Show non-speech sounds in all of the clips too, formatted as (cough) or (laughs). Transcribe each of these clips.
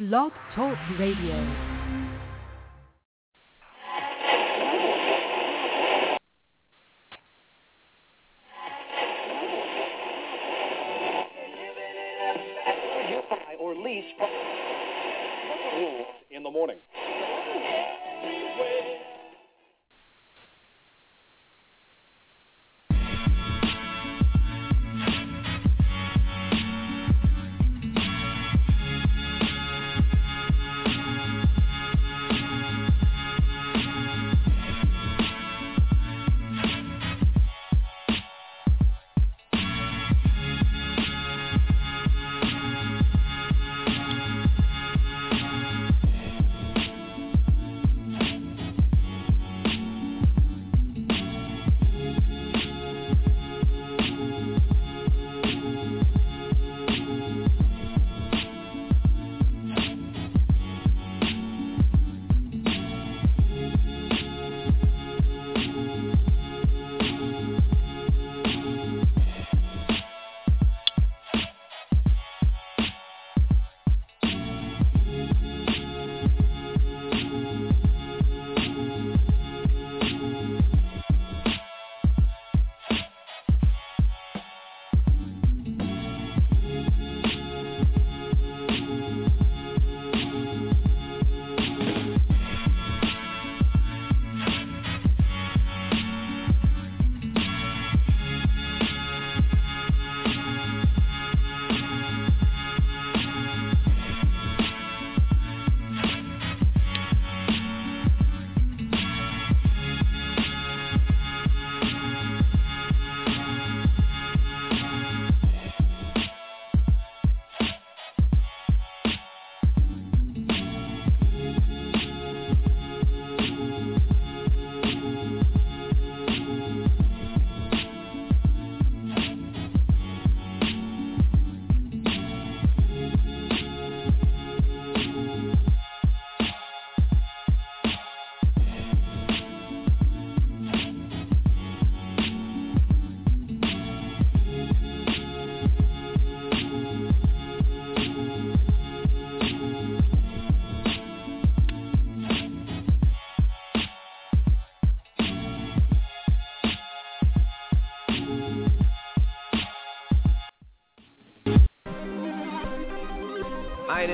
Blog Talk Radio.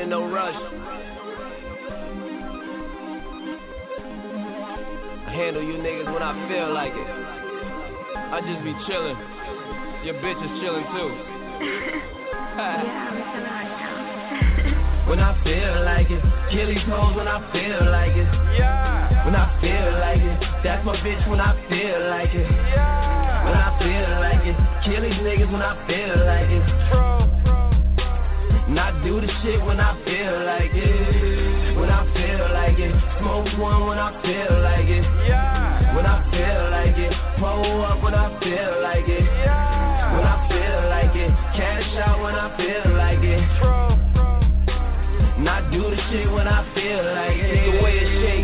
In no rush. I handle you niggas when I feel like it. I just be chillin'. Your bitch is chillin' too. (laughs) when I feel like it, kill these hoes when I feel like it. Yeah. When I feel like it, that's my bitch when I feel like it. Yeah. When I feel like it, kill these niggas when I feel like it. True. And I do the shit when I feel like it. When I feel like it. Smoke one when I feel like it. Yeah. When I feel like it. Pull up when I feel like it. Yeah. When I feel like it. Cash out when I feel like it. True. And I do the shit when I feel like it. The way it shakes,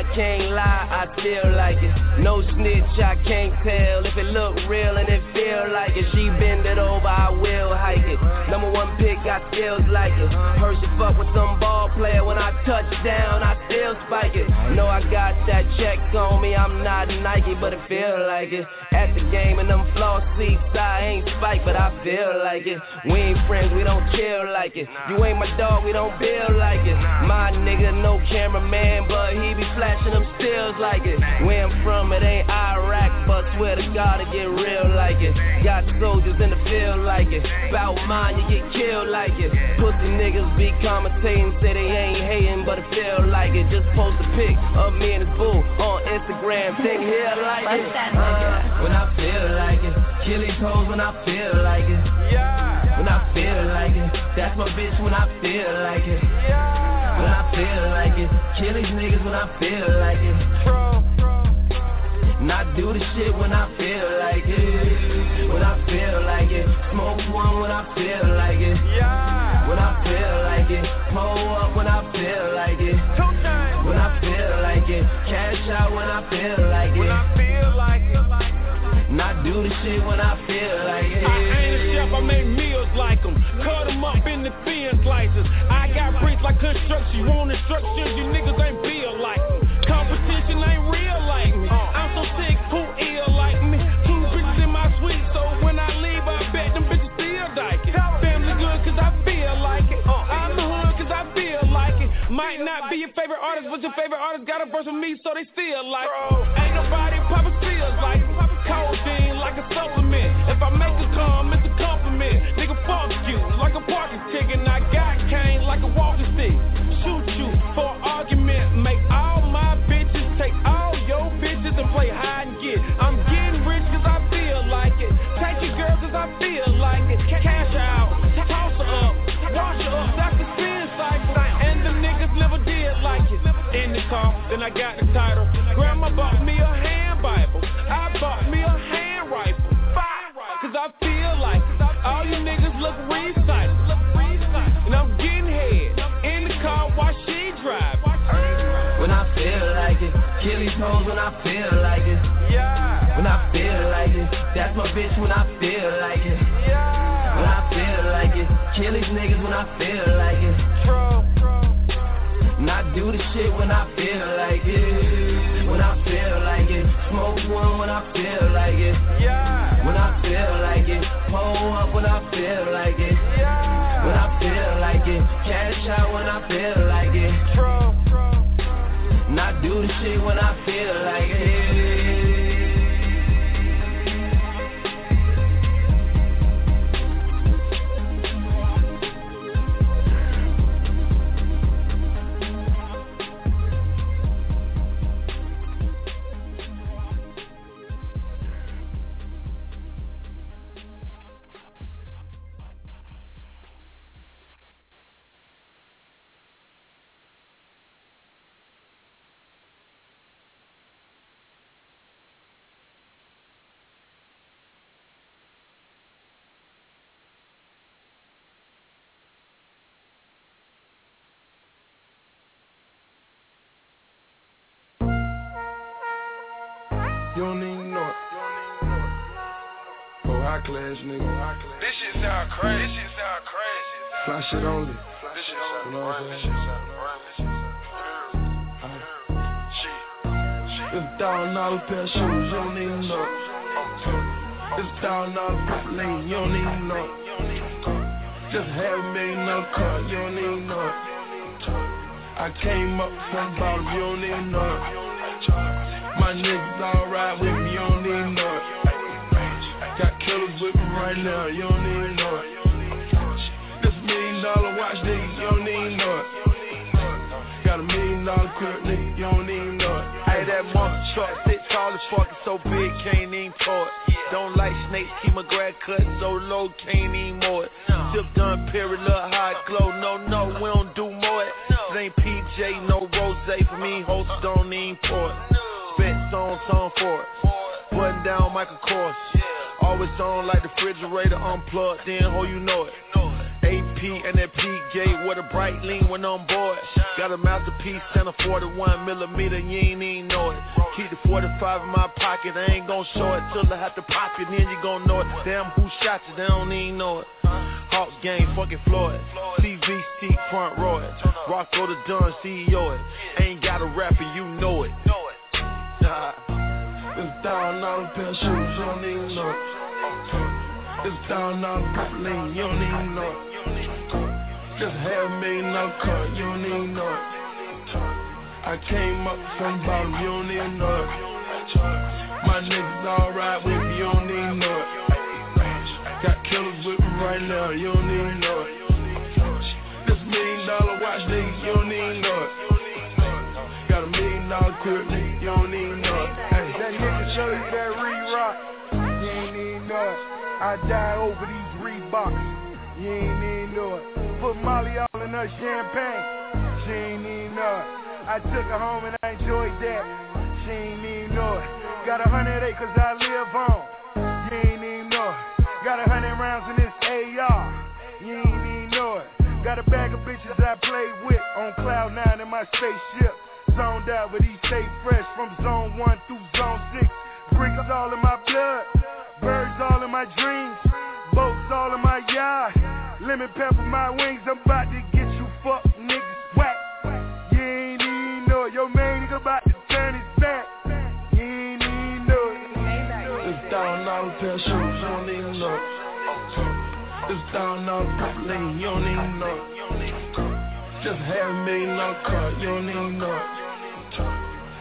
I can't lie, I feel like it. No snitch, I can't tell if it look real and it feel like it. She bend it over, I will hike it. Number one pick, I feels like it. Heard she fuck with some ball player when I touch down, I still spike it. Know I got that check on me, I'm not Nike, but it feel like it. At the game and them floor seats, I ain't spike, but I feel like it. We ain't friends, we don't chill like it. You ain't my dog, we don't build like it. My nigga, no cameraman, but he be flashing them stills like it. Where I'm from, it ain't Iraq, but swear to God, it get real like it. Got soldiers in the field like it. Bout mine, you get killed like it. Pussy niggas be commentating, say they ain't hating, but it feel like it. Just post a pic of me and his boo on Instagram, think here like it. Uh, when I feel like it, kill these hoes when I feel like it. Yeah. When I feel like it, that's my bitch when I feel like it. Yeah. When I feel like it, kill these niggas when I feel like it. True. And I do the shit when I feel like it. When I feel like it. Smoke one when I feel like it. Yeah. When I feel like it. Pull up when I feel like it. Two times. When I feel like it. Cash out when I feel like When it. I feel like it. I do the shit when I feel like it. I ain't a chef, I make meals like them. Cut them up in the bin, thin slices. I got bricks like construction. You want instructions, you niggas ain't feel like me. Competition ain't real like me. I'm so sick, who ill like me? Two bitches in my suite, so when I leave, I bet them bitches still diking. Family good, cause I feel like it. I'm the hood, cause I feel like it. Might not be your favorite artist, but your favorite artist got a verse with me, so they still like it. Ain't nobody poppin' seals like Codeine like a supplement. If I make a come, it's a compliment. Nigga, fuck you like a parking ticket. I got cane like a walking stick. Shoot you for argument. Make all my bitches take all your bitches and play hide and get. I'm getting rich cause I feel like it. Take your girl cause I feel like it. In the car, then I got the title. Grandma bought me a hand Bible. I bought me a hand rifle. Cause I feel like it. all you niggas look recycled. And I'm getting head in the car while she drive. When I feel like it, kill these hoes when I feel like it. Yeah. When I feel like it, that's my bitch when I feel like it. Yeah. When I feel like it, kill these niggas when I feel like it. True. And I do the shit when I feel like it. When I feel like it, smoke one when I feel like it. Yeah. When I feel like it, pull up when I feel like it. Yeah. When I feel like it, cash out when I feel like it. True. And I do the shit when I feel like it. Shit only. You. It's a thousand dollar pair of shoes, you don't know it. It's a thousand dollar purple lane, you don't even know. Just half a million dollar car, you don't even know. I came up from the bottom, you don't even know. My niggas all ride with me, you don't even know. Got killers with me right now, you don't it. This million dollar watch, nigga, you don't even know. Got a million dollar crib, nigga, you don't even know it. Hey, that monster truck sit tall as fuck, so big, can't even it. Don't like snakes, keep my grad cut so low, can't even mow it. Sip done, little hot glow. No, no, we don't do more it. Ain't PJ, no rose for me, host don't even pour it. Spit song, song for it. Button down, Michael Kors. Always on like the refrigerator unplugged, then ho, you know it. AP and that P gate with a bright lean when on board. Got a masterpiece and a 41 millimeter, you ain't even know it. Keep the 45 in my pocket, I ain't gon' show it till I have to pop it, then you gon' know it. Damn, who shot you? They don't even know it. Hawks game, fucking Floyd. CVC front row it. Rocco the Dunn, CEO it. Ain't got a rapper, you know it. Nah. It's a thousand dollar pair shoes, you don't even know it. It's dollar purple lane, you don't even know it. Just half million dollar car, you don't even know it. I came up from bottom, you don't even know it. My niggas all ride with me, you don't even know it. Got killers with me right now, you don't even know it. This million dollar watch, nigga, you don't even know it. Got a million dollar crib, nigga, you don't even know it. Hey. That nigga show you that I die over these Reeboks. You ain't even know it. Put Molly all in her champagne. She ain't even know it. I took her home and I enjoyed that. She ain't even know it. Got a hundred acres I live on. You ain't even know it. Got a hundred rounds in this AR. You ain't even know it. Got a bag of bitches I play with on cloud nine in my spaceship. Zoned out, but he stay fresh from zone one through zone six. Bricks all in my blood, birds all in my dreams, boats all in my yard. Lemon pepper my wings, I'm about to get you fuck niggas whack. You ain't even know it. Your main nigga about to turn his back. You ain't even know it. It's down dollar pair shoes, you don't even know it. It's down dollar purple lane, you don't even know. Just half a million dollar car, you don't even know.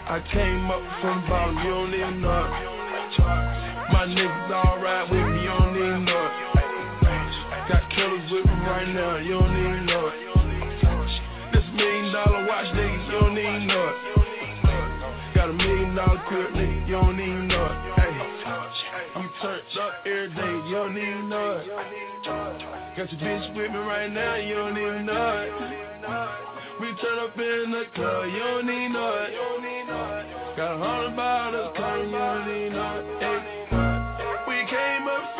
I came up from bottom, you don't even know. My niggas alright with me, you don't know it. Got killers with me right now, you don't know it. This million dollar watch, nigga, you don't know it. Got a million dollar crib, nigga, you don't know it. Hey, you turned up every day, you don't know it. Got your bitch with me right now, you don't know it. We turn up in the club, you don't know it. Got a hundred bottles coming, you don't. Hey, we came up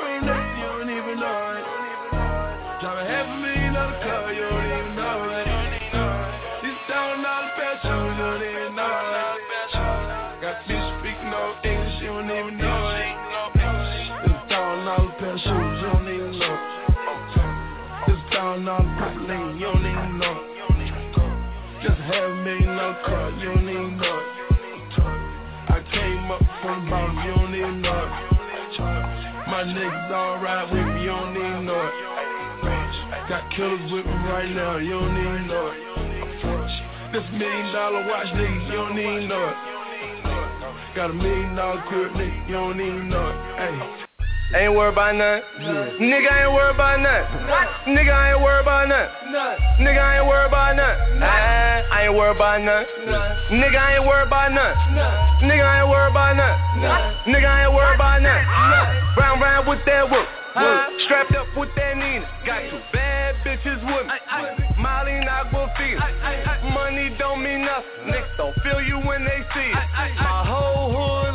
alright with me, you don't even know it. Got killers with me right now, you don't even know it. This million dollar watch, nigga, you don't even know it. Got a million dollar crib, nigga, you don't even know it. Ain't worried about nothing. Nigga ain't worried about nothing. Nigga ain't worried about nothing. Nigga ain't worried about. Ah, I ain't worried about nothing. Nigga ain't worried about nothing. Nigga ain't worried about nothing. Nigga I ain't worried about nothing. Round round with that work. Strapped up with that Nina. Got two bad bitches with me. Molly and Aquafina. Money don't mean nothing. Niggas don't feel you when they see it. My whole hood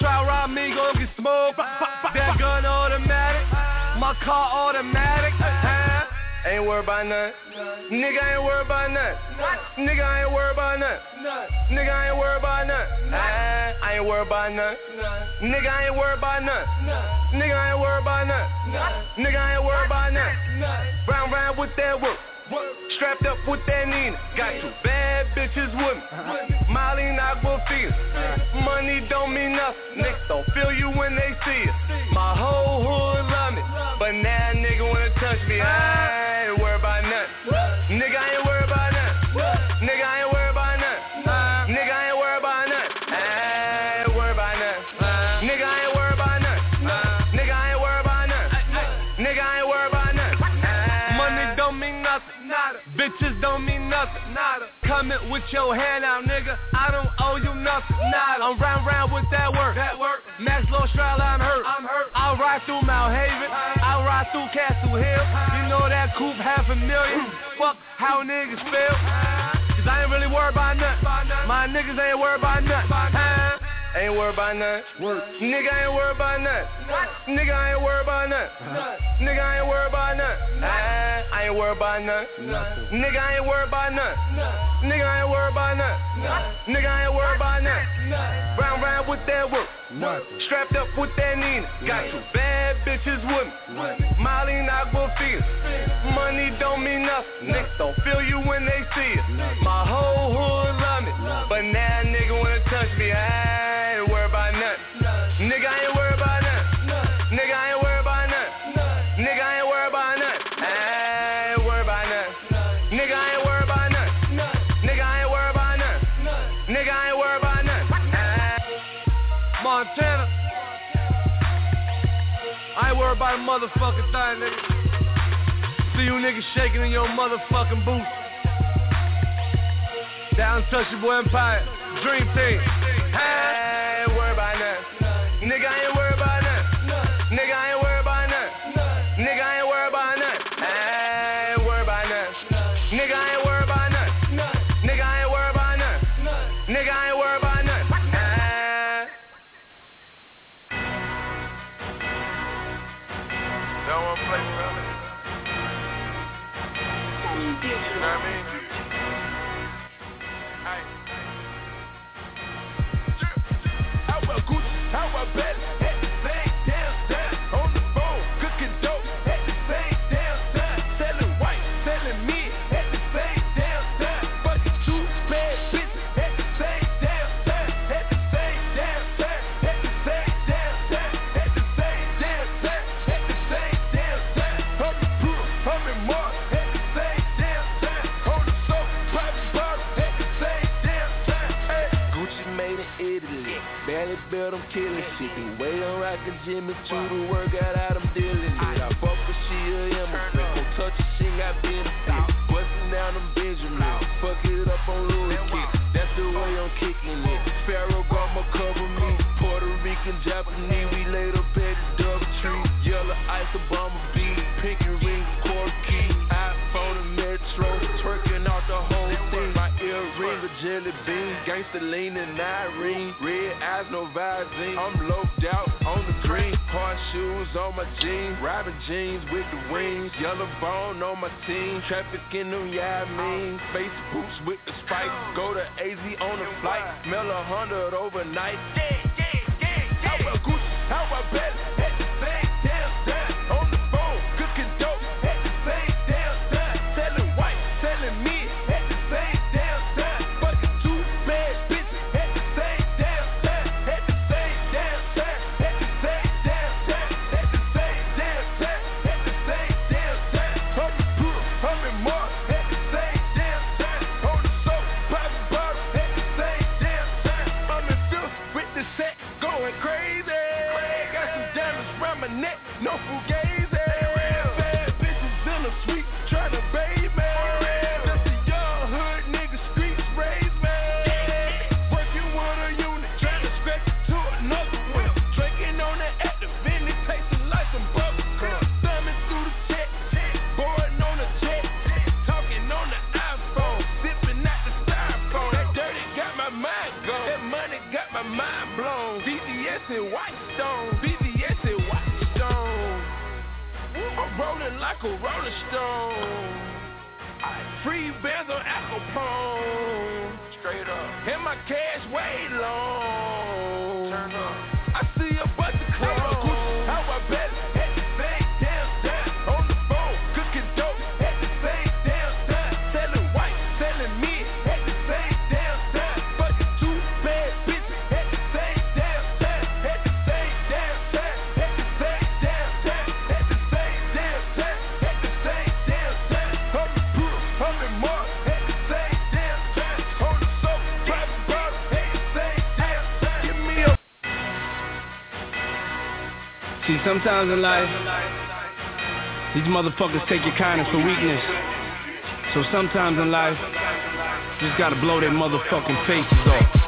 Try rob me, gon' get smoked. That gun automatic. My car automatic. Huh? Ain't worried about nothing. Nigga ain't worried about nothing. Nigga ain't worried about nothing. Nigga I ain't worried about nothing. Ah, I ain't worried about nothing. Nigga I ain't worried about nothing. Nigga I ain't worried about nothing. Nigga I ain't worried about nothing. Round round with that work. Strapped up with that Nina. Got two bad bitches with me. Molly and Aquafina. Money don't mean nothing. Niggas don't feel you when they see it. My whole hood love me. But now nigga wanna touch me. I Coming with your hand out, nigga. I don't owe you nothing. Nah, I'm round round with that work. That work. Max Low Stroud, I'm hurt. I'm hurt. I'll ride through Mott Haven. I'll ride through Castle Hill. You know that coupe half a million. Fuck how niggas feel. Cause I ain't really worried about nothing. My niggas ain't worried about nothing. Huh? Ain't worried about nothing. Nigga I ain't worried about nothing. Nigga ain't worried about nothing. Nigga I ain't worried about nothing. Ah, I ain't worried about nothing. Nigga I ain't worried about nothing. Nigga I ain't worried about nothing. Nigga I ain't worried about nothing. Round round with that work. Strapped up with that Nina. Got two bad bitches with me. Molly and Aquafina. Money don't mean nothing. Niggas don't feel you when they see it. My whole hood love me. But now nigga I ain't a motherfucking thing, nigga. See you niggas shaking in your motherfucking boots. Down Touchable Empire, Dream Team. I ain't worried about nothing. Nigga, I ain't worried about nothing. but I'm killing shit. The way I'm rockin' Jimmy to the workout, I'm dealing it. I fuck with she a immigrant, Don't touch her, she got benefits. jelly bean, gangsta lean and Irene. Red eyes, no Visine. I'm loped out on the green. Hard shoes on my jeans, robbing jeans with the wings. Yellow bone on my team, traffic in them, yeah, mean. Face boots with the spikes, go to AZ on the flight. Smell a hundred overnight. Yeah, yeah, yeah, yeah. How about Gucci? How about Bentley? sometimes in life, these motherfuckers take your kindness for weakness. So sometimes in life, you just gotta blow their motherfucking faces off.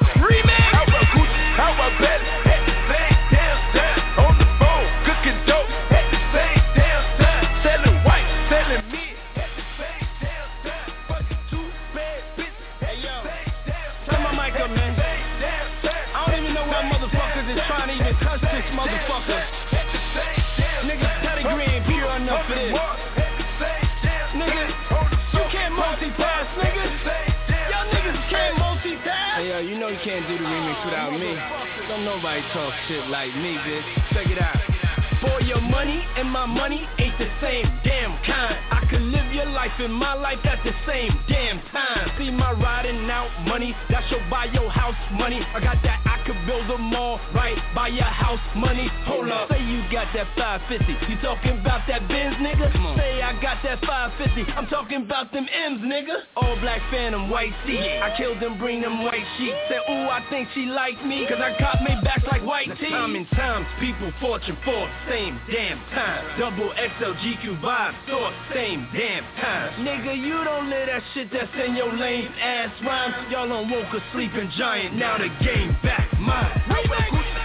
nigga. All black phantom, white seat. I killed them, bring them white sheets. Said, ooh, I think she like me. Cause I caught me back like white tee. I'm in times, people, fortune, for same damn time. Double XL, GQ vibe, thought same damn time. Nigga, you don't live that shit that's in your lame ass rhyme. Y'all don't woke a sleeping giant, now the game back mine.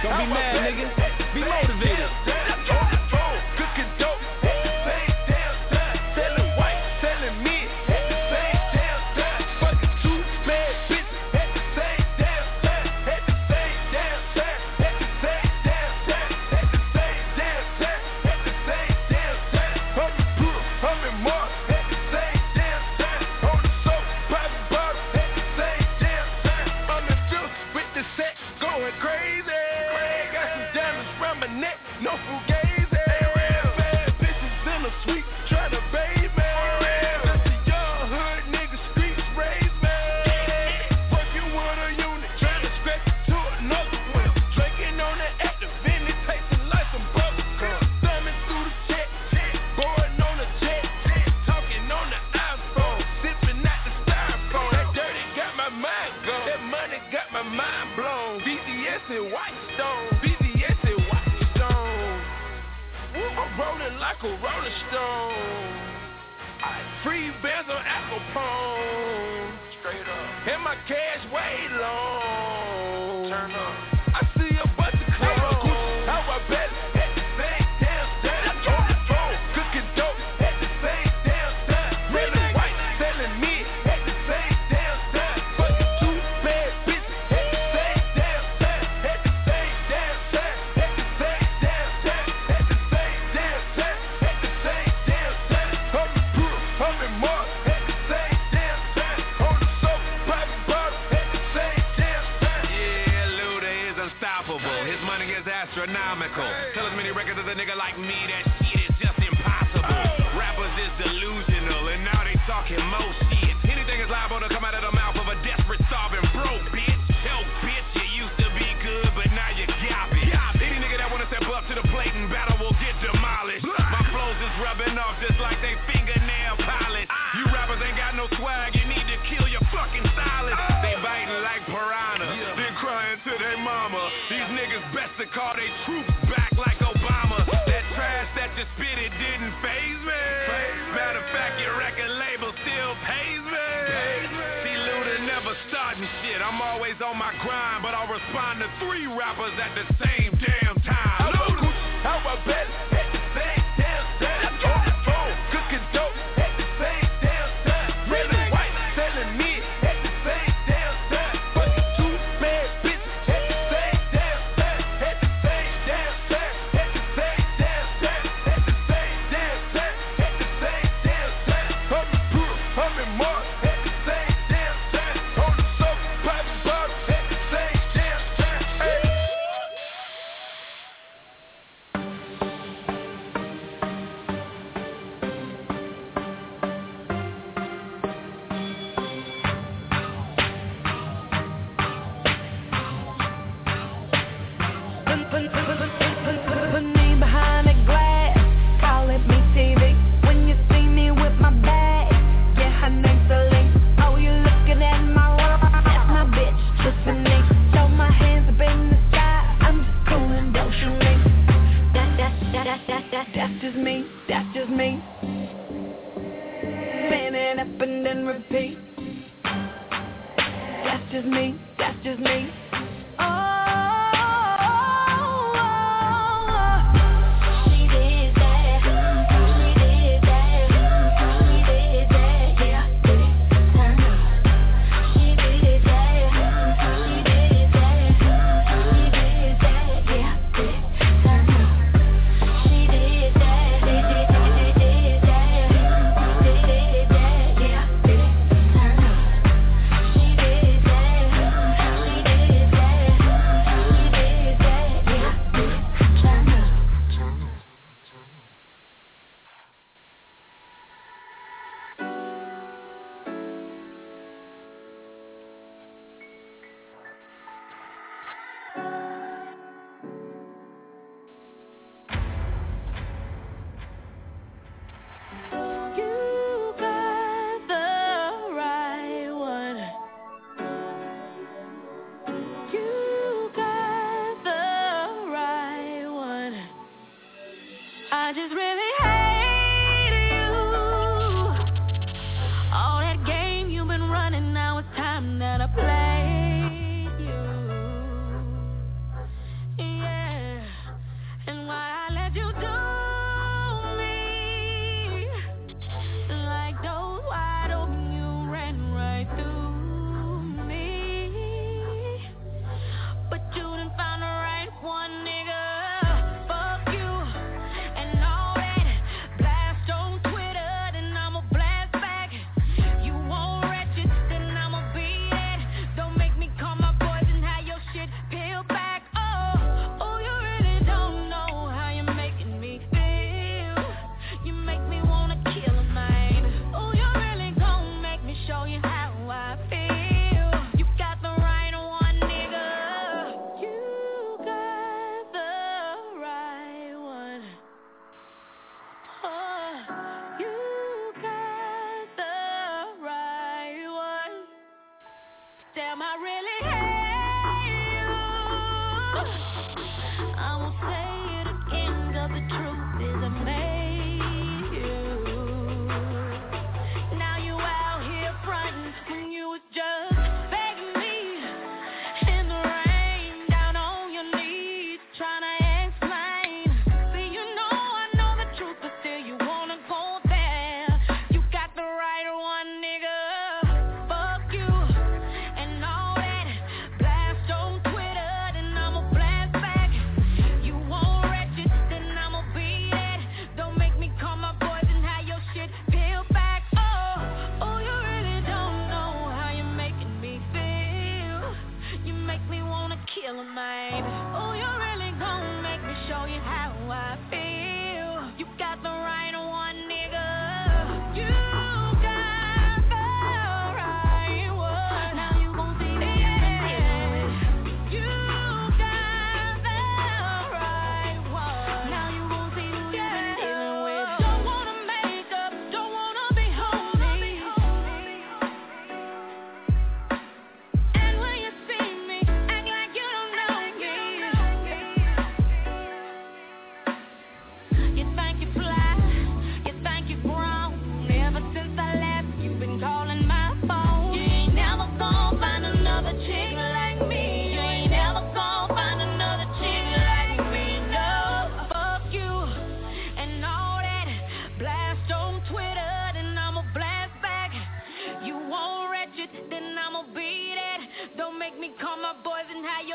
Don't be mad, nigga. Be motivated.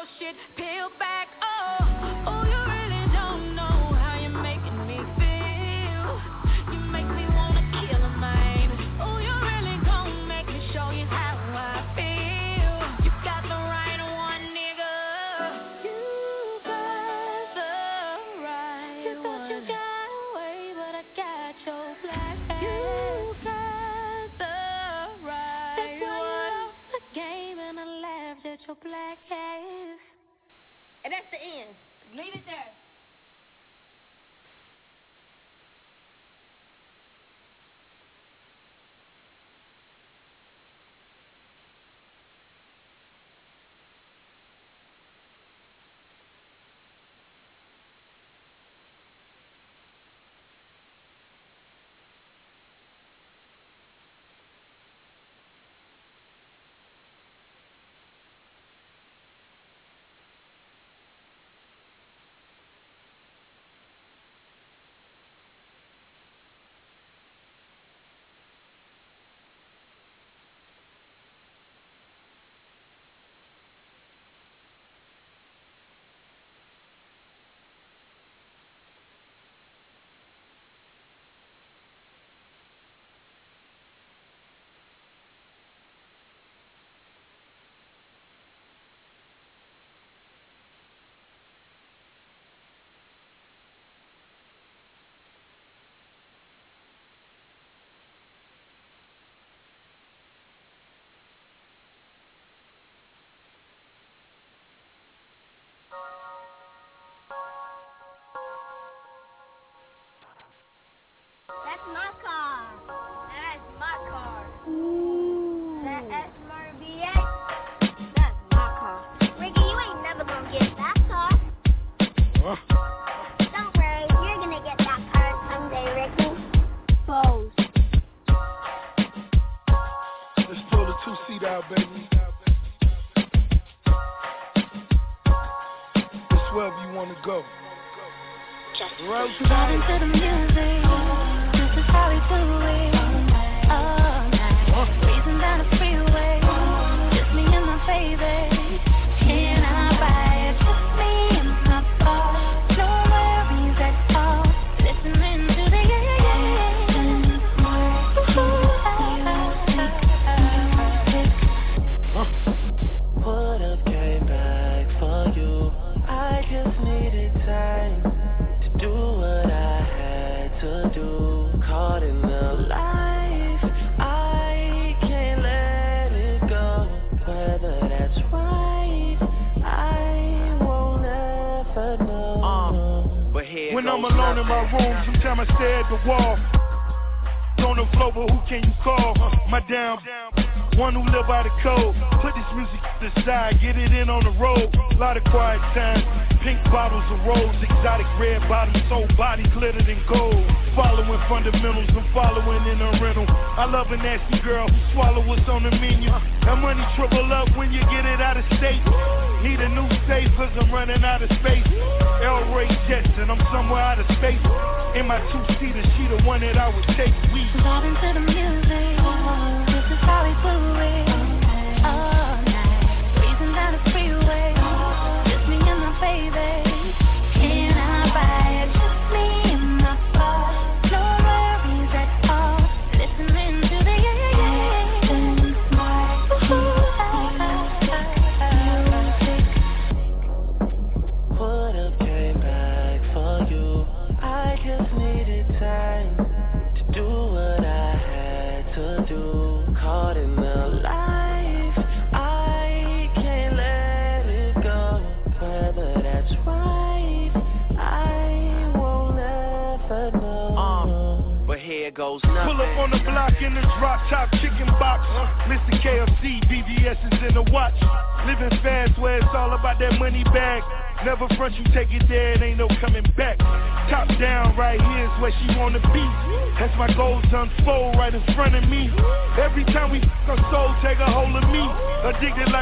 100. Vibing to the music. This is how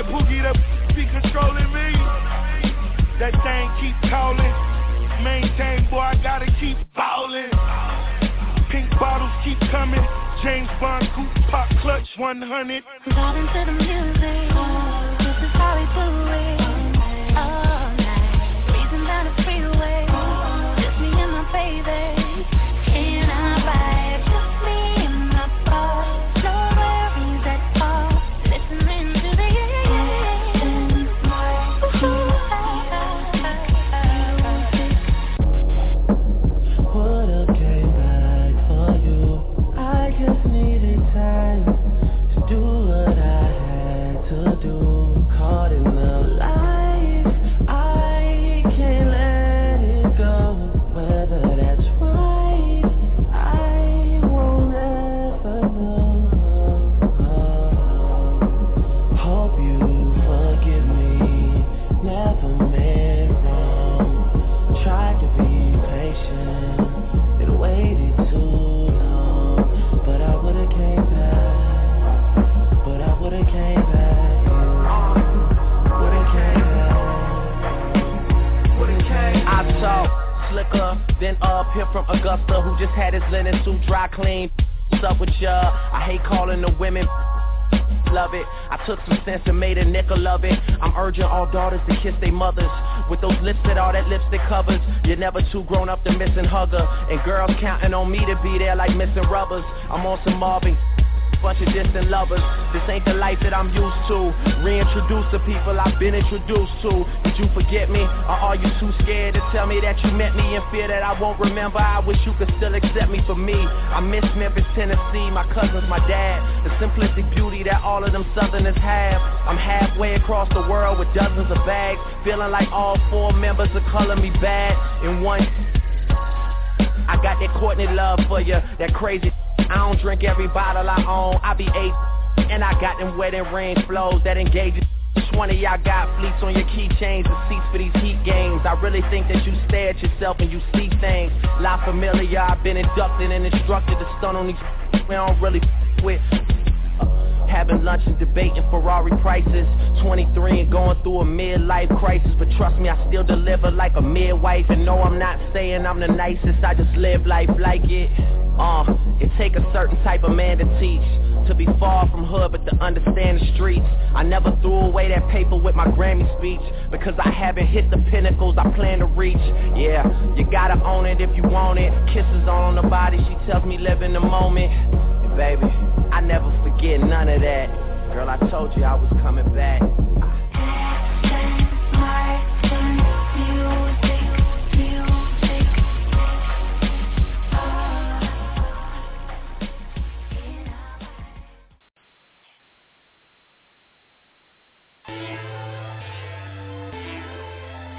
we do ain't the life that I'm used to. Reintroduce the people I've been introduced to. Did you forget me? Or are you too scared to tell me that you met me in fear that I won't remember? I wish you could still accept me for me. I miss Memphis, Tennessee, my cousins, my dad. The simplistic beauty that all of them southerners have. I'm halfway across the world with dozens of bags. Feeling like all four members are Color Me Badd in one. I got that Courtney love for you, that crazy I don't drink every bottle I own. I be eight, and I got them wedding ring flows that engage. 20 y'all got fleets on your keychains and seats for these heat games. I really think that you stare at yourself and you see things. La familiar, I've been inducted and instructed to stun on these (laughs) we don't really with. Having lunch and debating Ferrari prices 23 and going through a midlife crisis But trust me, I still deliver like a midwife And no, I'm not saying I'm the nicest I just live life like it uh, it take a certain type of man to teach to be far from hood but to understand the streets. I never threw away that paper with my Grammy speech Because I haven't hit the pinnacles I plan to reach. Yeah, you gotta own it if you want it. Kisses on the body, she tells me live in the moment. Baby, I never forget none of that. Girl, I told you I was coming back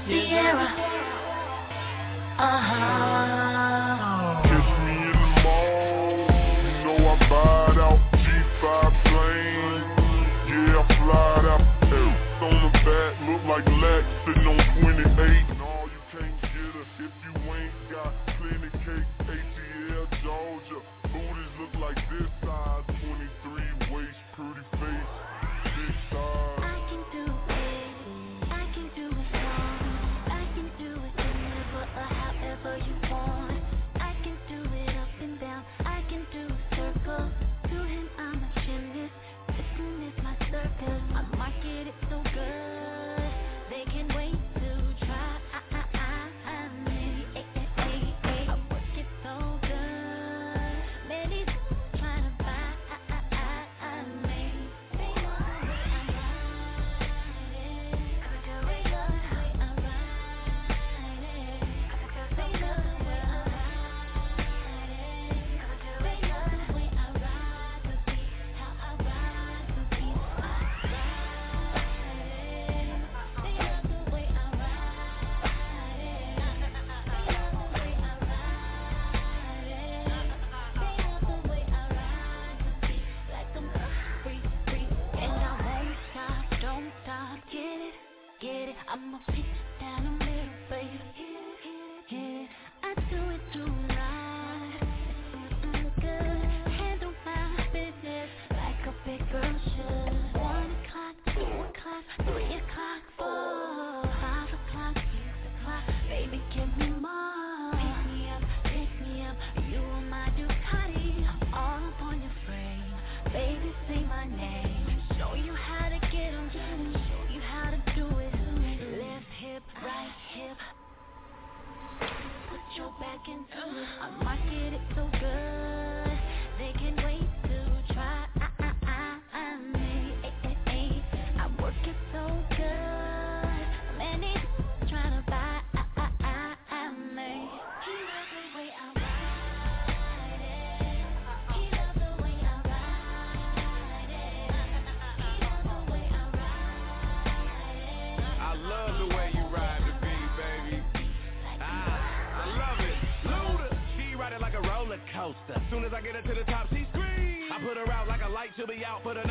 Sierra. Uh-huh. Kiss me in the mall. You know I bought out G5 plane. Yeah, I fly out. Hey, on the back, look like Lex sitting on 28. No, you can't get her if you ain't got plenty cake. ATL, Georgia. Booties look like this out for the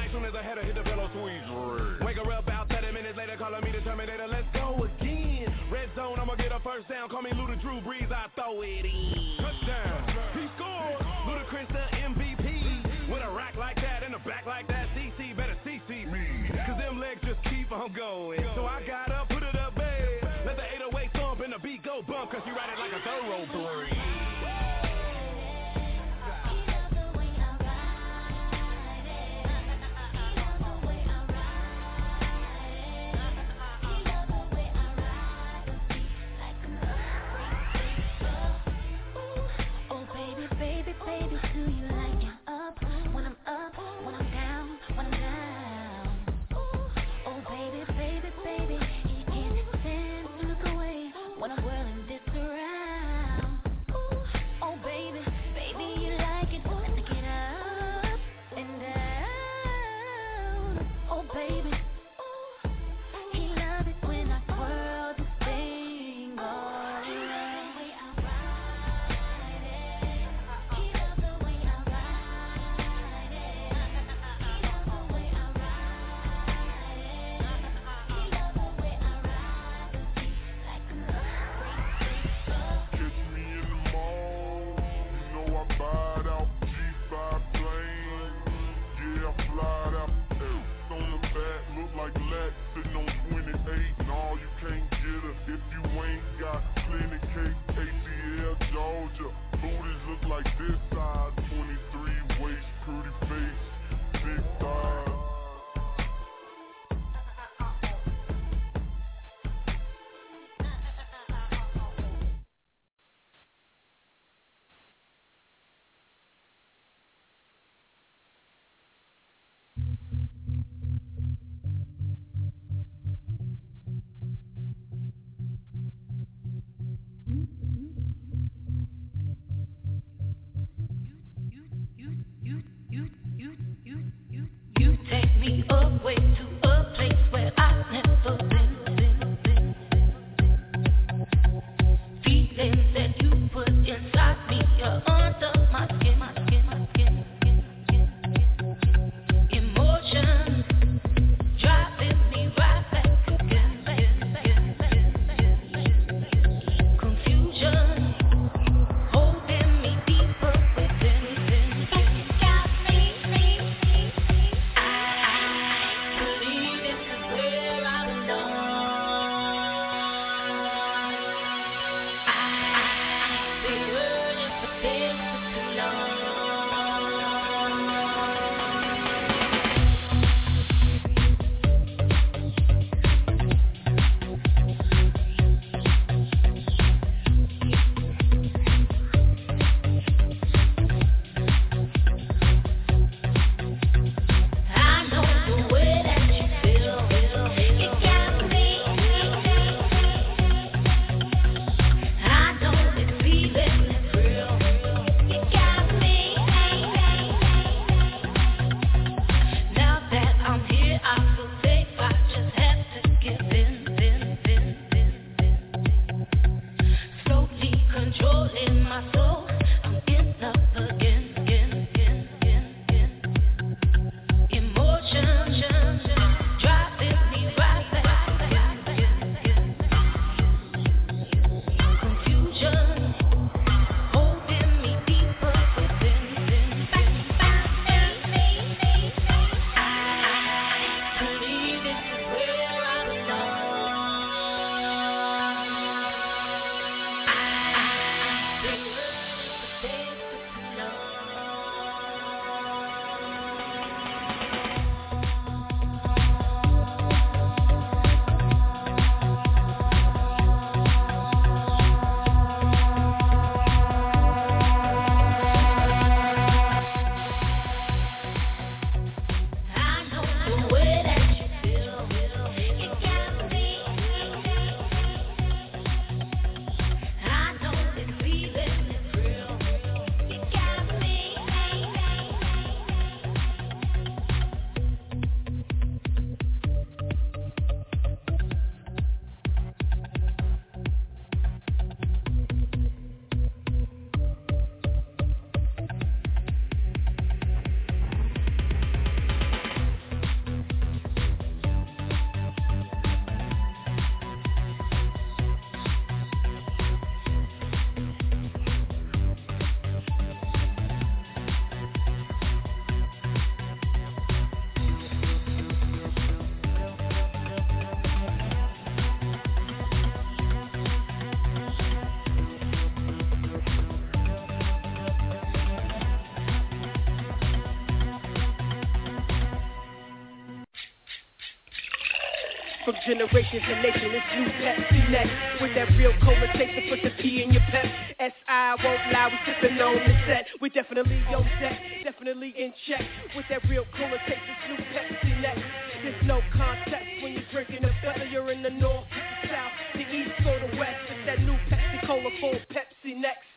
generations to nation. It's new Pepsi next with that real cola chaser. Put the P in your pep. S.I. won't lie, we sipping on the set. We definitely on deck, definitely in check with that real cola chaser. It's new Pepsi next. There's no context when you're drinking it, whether you're in the north, the south, the east, or the west. It's that new Pepsi Cola full Pepsi next.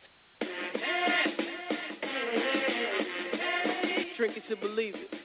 Drink it to believe it.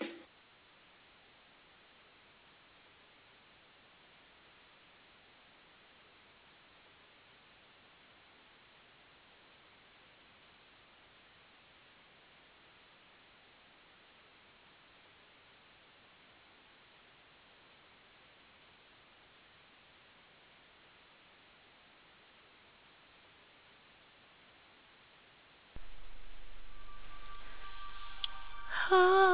love.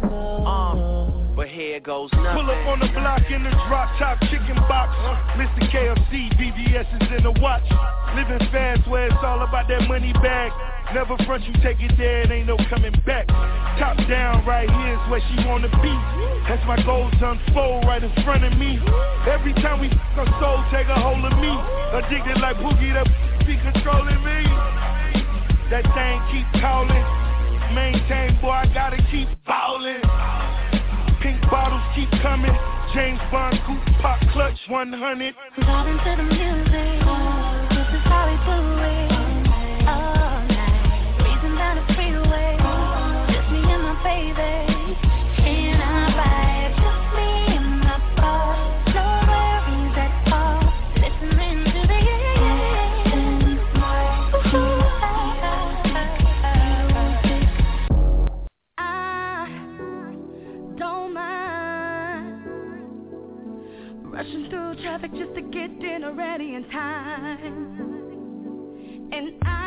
Know. but here goes nothing. Pull up on the block in the drop top chicken box. Mr. KFC, VVS is in the watch. Living fast where it's all about that money bag. Never front you take it there, it ain't no coming back. Top down right here is where she wanna be. As my goals unfold right in front of me. Every time we f- her soul take a hold of me. Addicted like Boogie, that be controlling me. That thing keep calling. Maintain, boy, I gotta keep ballin'. Pink bottles keep coming. James Bond coupe pop clutch 100. Vibing to the music. Through traffic just to get dinner ready in time. And I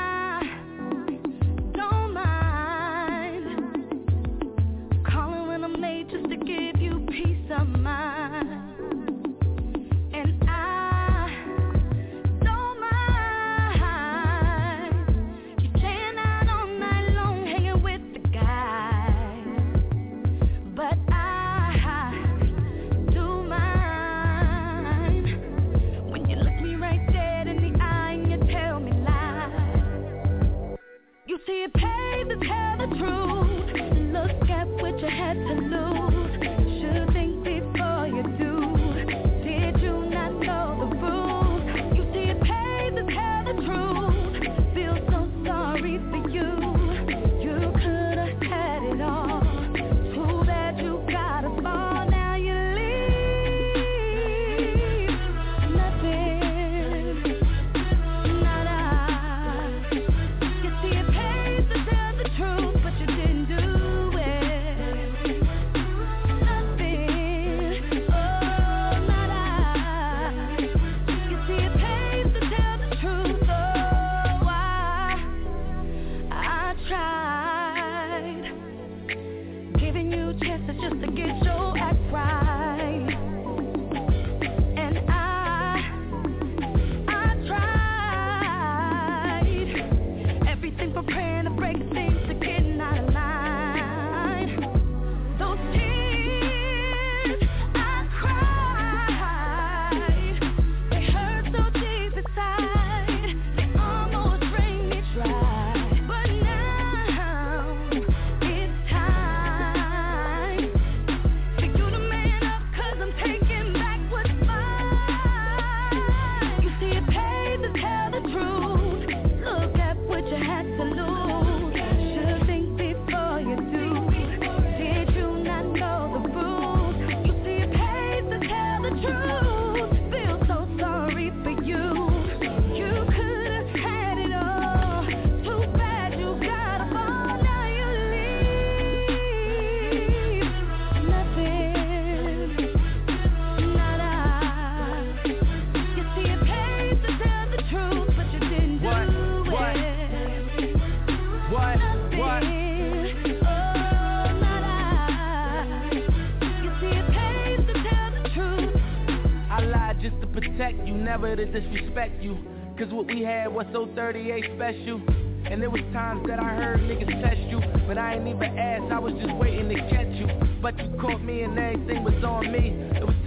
nigga to disrespect you. Cause what we had was so 38 special. And there was times that I heard niggas test you But I ain't even asked, I was just waiting to catch you But you caught me and everything was on me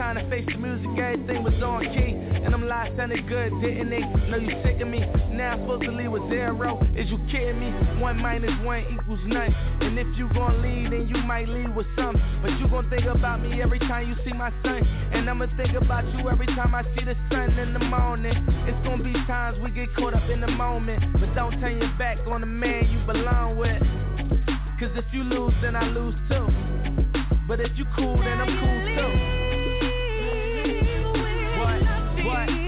Time to face the music, everything was on key And them lies sounded good, didn't they? Know you sick of me, now I'm supposed to leave with zero Is you kidding me? One minus one equals none And if you gon' leave, then you might leave with some But you gon' think about me every time you see my son And I'ma think about you every time I see the sun in the morning It's gonna be times we get caught up in the moment But don't turn your back on the man you belong with. Cause if you lose, then I lose too. But if you cool, then I'm cool too. What?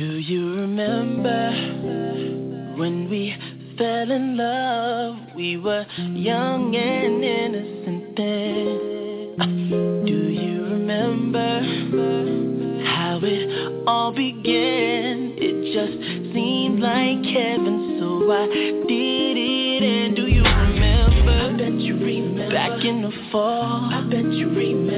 Do you remember when we fell in love? We were young and innocent then. Do you remember how it all began? It just seemed like heaven, so I did it. And do you remember? I bet you remember. Back in the fall, I bet you remember.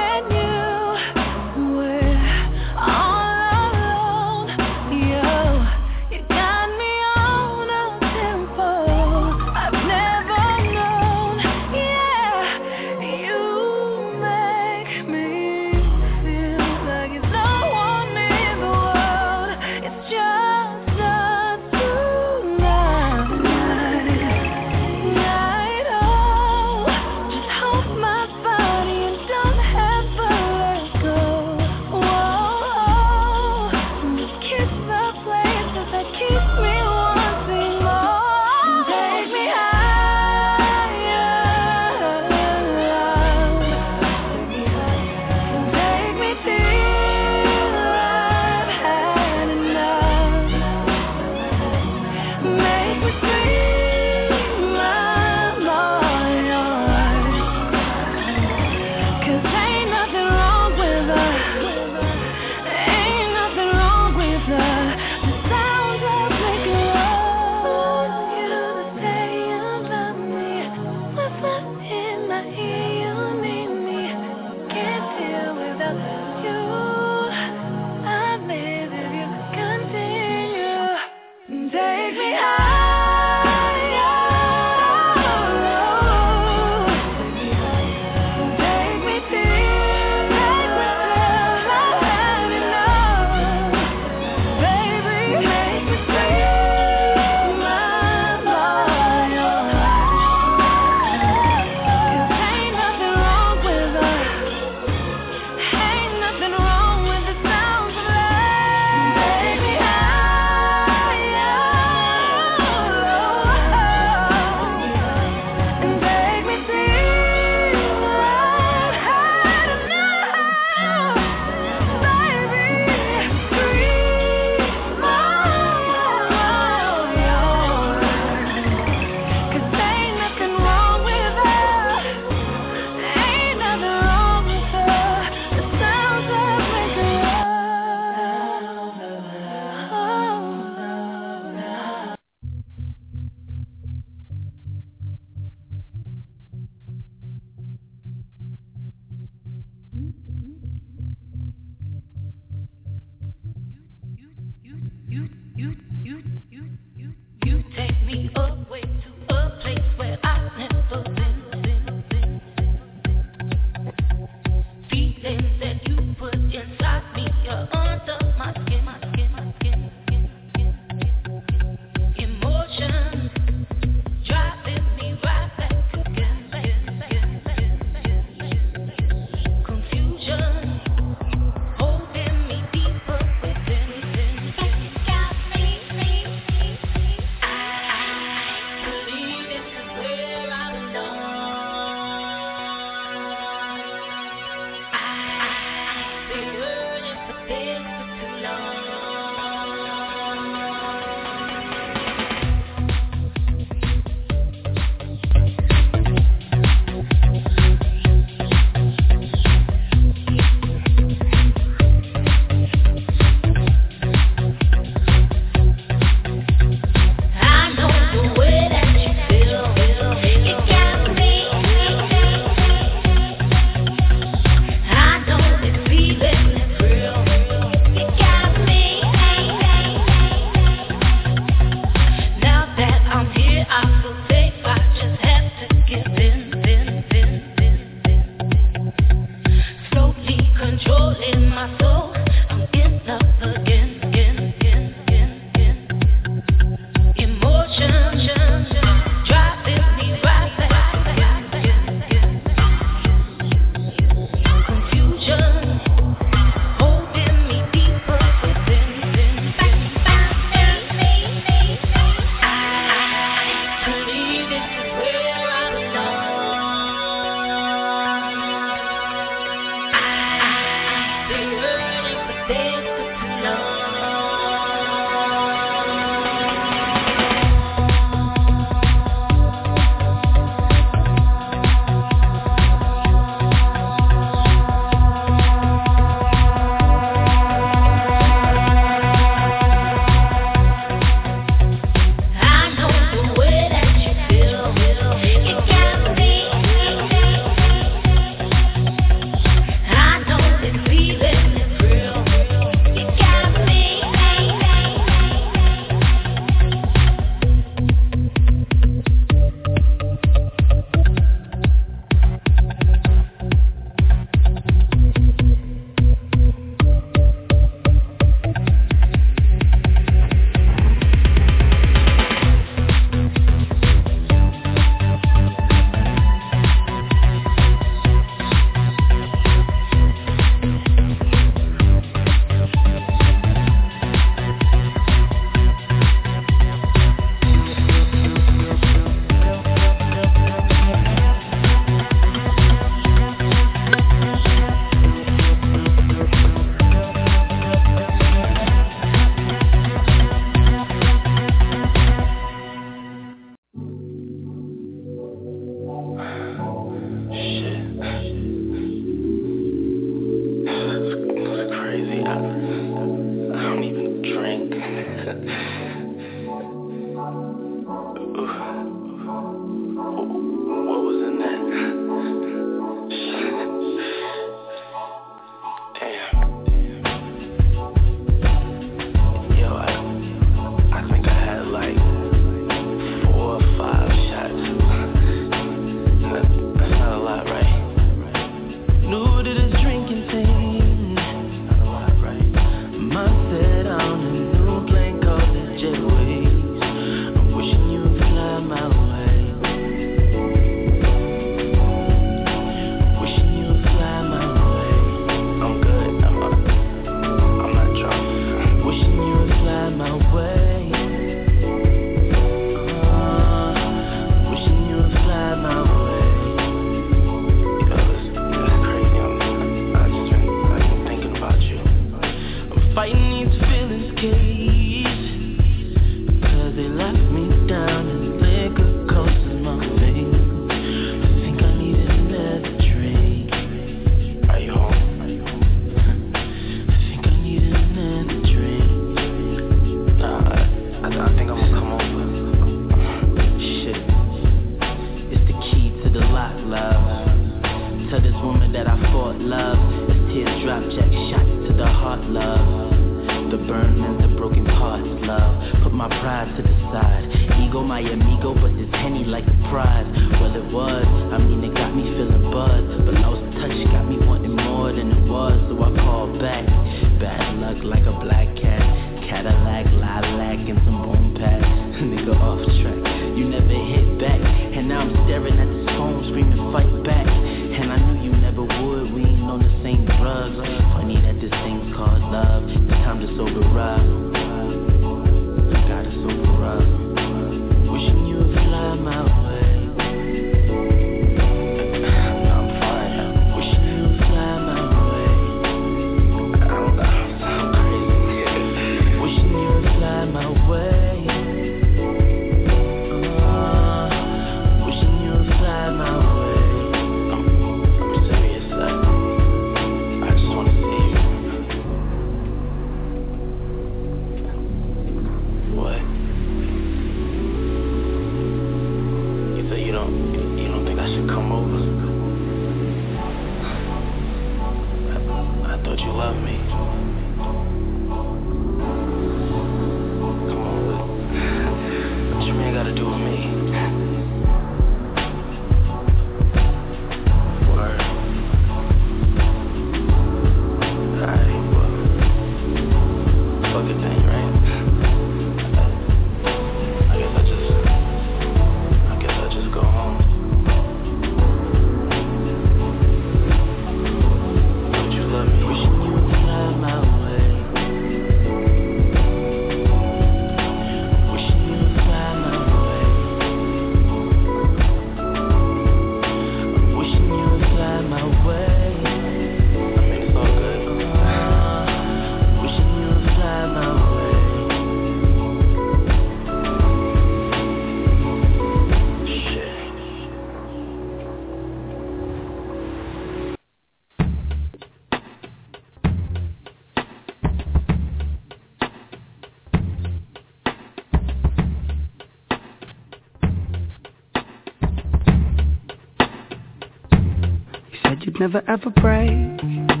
never ever break.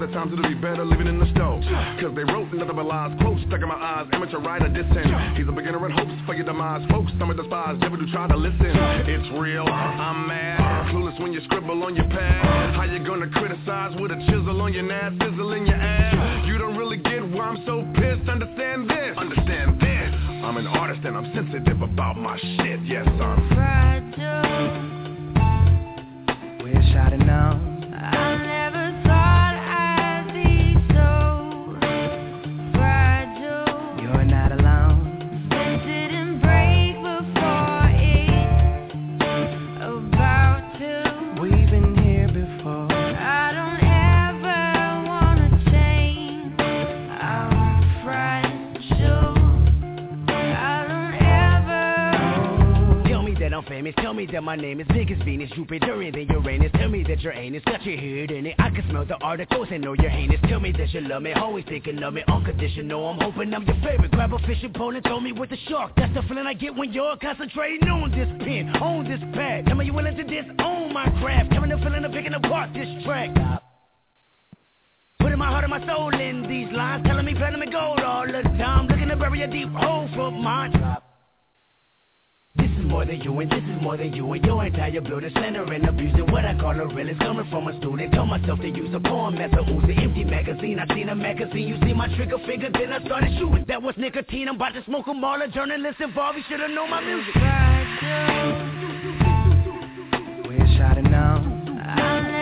The times it'll be better living in the stove. Cause they wrote nothing but lies, quotes stuck in my eyes, amateur writer dissing. He's a beginner in hopes for your demise. Folks, some are despised, never do try to listen. It's real, I'm mad, clueless when you scribble on your pad. How you gonna criticize with a chisel on your nab, sizzling your ass? You don't really get why I'm so pissed, understand this. Understand this. I'm an artist and I'm sensitive about my shit, yes I'm fragile. Wish I'd have known Tell me that my name is biggest Venus Jupiter and then Uranus. Tell me that your anus got your head in it. I can smell the articles and know your heinous. Tell me that you love me Always thinking of me Unconditional. I'm hoping I'm your favorite. Grab a fishing pole and throw me with a shark. That's the feeling I get when you're concentrating on this pen On this pad. Tell me you willing to disown my craft? Having the feeling of picking apart this track. Putting my heart and my soul in these lines. Telling me platinum and gold all the time. Looking to bury a deep hole for my drop more than you, and this is more than you, and your entire building slander and abusing. What I call a real is coming from a student. Tell myself to use a poem as a ooze, empty magazine. I seen a magazine, you see my trigger finger, then I started shooting. That was nicotine, I'm about to smoke them all. A journalist involved, you should've known my music. Wish I'd have known. I-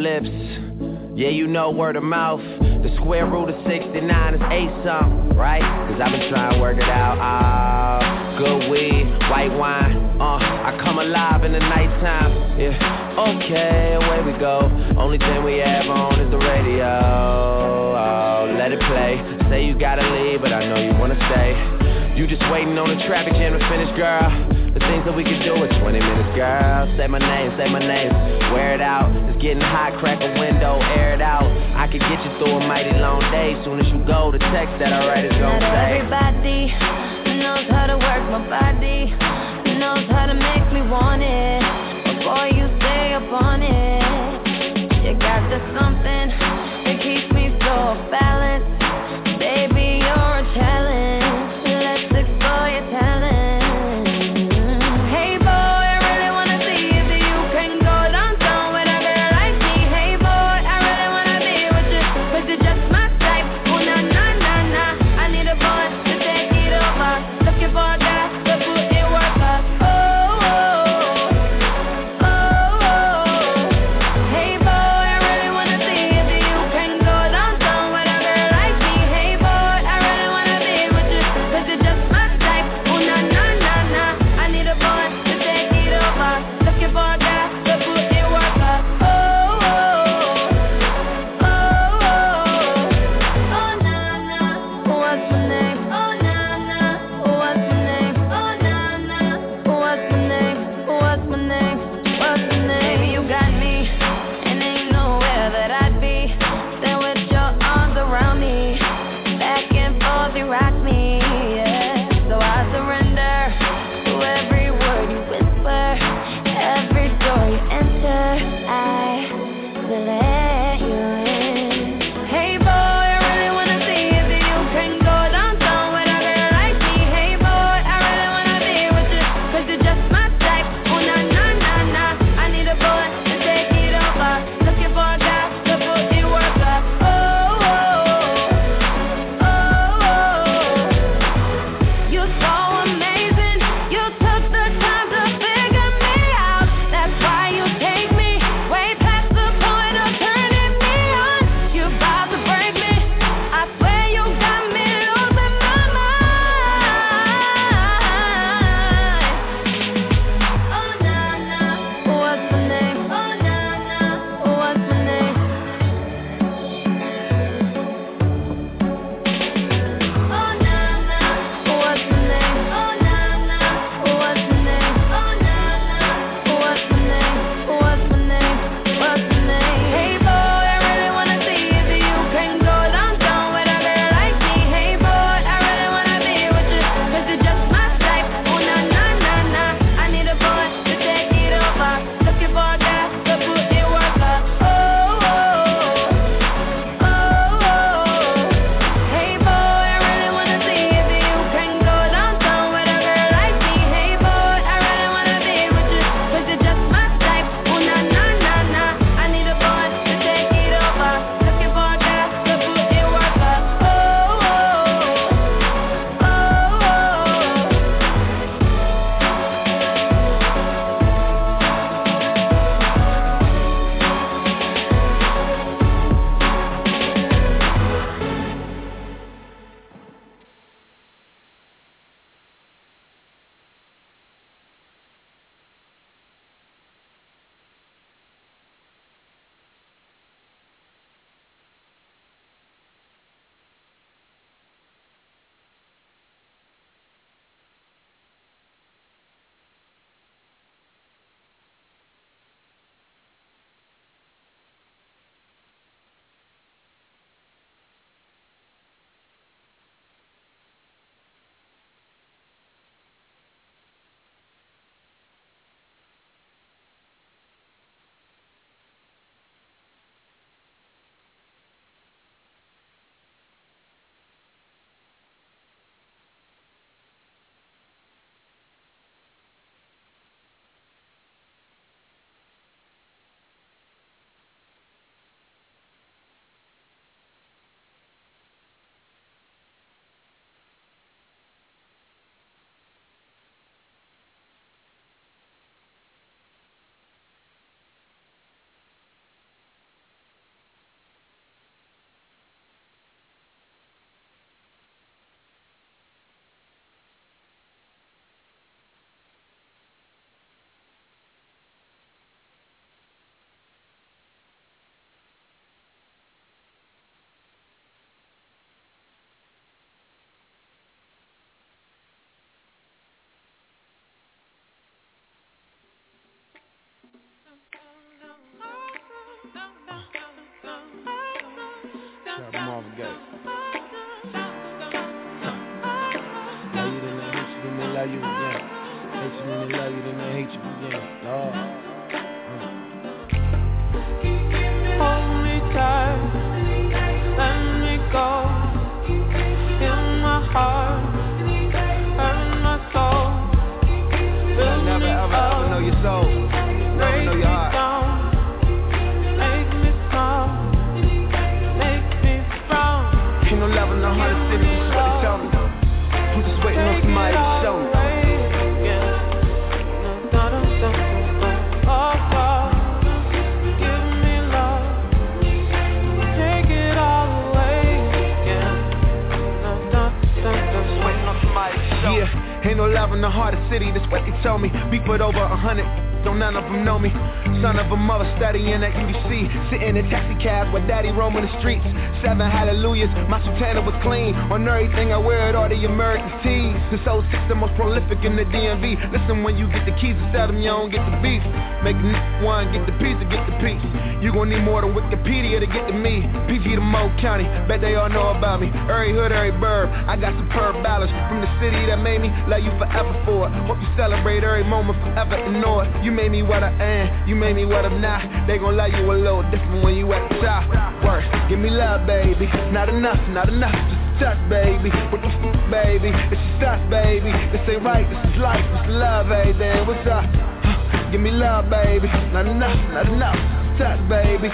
lips. Yeah, you know word of mouth. The square root of 69 is 8 something, right? Cause I've been trying to work it out. Ah, good weed, white wine. Uh, I come alive in the nighttime. Yeah, okay, away we go. Only thing we have on is the radio. Oh, let it play. Say you gotta leave, but I know you wanna stay. You just waiting on the traffic jam to finish, girl. The things that we can do in 20 minutes, girl. Say my name, say my name. Wear it out. It's getting hot, crack a window, air it out. I could get you through a mighty long day. Soon as you go, the text that I write is gonna say. everybody knows how to work my body, knows how to make me want it. Before you stay up on it, you got just something that keeps me so balanced. Again. Lord. Don't none of them know me. Son of a mother studying at UDC, sitting in taxi cabs with daddy roaming the streets. Seven hallelujahs, my sultana was clean. On everything I wear it, all the American tees. The soul six, the most prolific in the DMV. Listen, when you get the keys to sell them, you don't get the beef. Make one, get the pizza, get the piece. You gon' need more than Wikipedia to get to me. PG to Mo County, bet they all know about me. Every hood, every burb, I got superb balance from the city that made me love you forever for it. Hope you celebrate every moment forever and know it. You made me what I am, you made me what I'm not. They gon' love you a little different when you at the top. Give me love, baby. Not enough, not enough. Just touch, baby. What the f, baby? It's just us, baby. This ain't right, this is life, this is love, hey, then what's up? Give me love, baby. Not enough, not enough. A baby.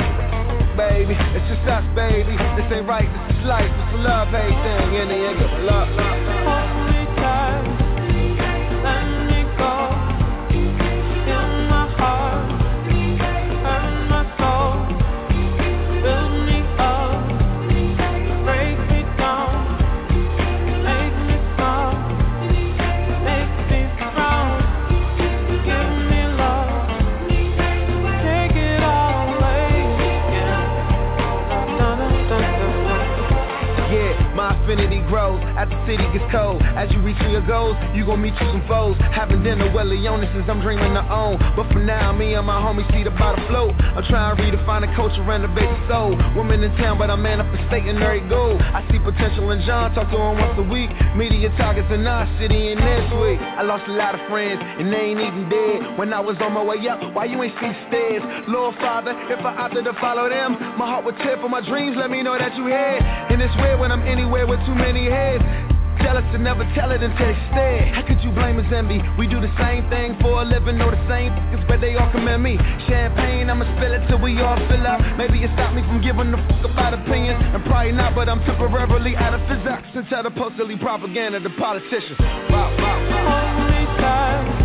Baby, it's just us, baby. This ain't right, this is life, this is love, hey, thing. In the end, give me dinner with Leonis I'm dreaming to own. But for now, me and my homies see the bottom float. I'm trying to redefine the culture, renovate the soul. Women in town, but I'm manifesting every goal. I see potential in John, talk to him once a week. Media targets in our city and this week. I lost a lot of friends, and they ain't even dead. When I was on my way up, why you ain't see stairs? Lord Father, if I opted to follow them, my heart would tear for my dreams. Let me know that you here. And it's weird when I'm anywhere with too many heads. Jealous to never tell it until they stare. How could you blame us envy? We do the same thing for a living, know the same things, but they all commend me. Champagne, I'ma spill it till we all fill up. Maybe it stopped me from giving a fuck about opinions, and probably not, but I'm temporarily out of physics since I supposedly propaganda to politicians. Wow, wow, wow. Somebody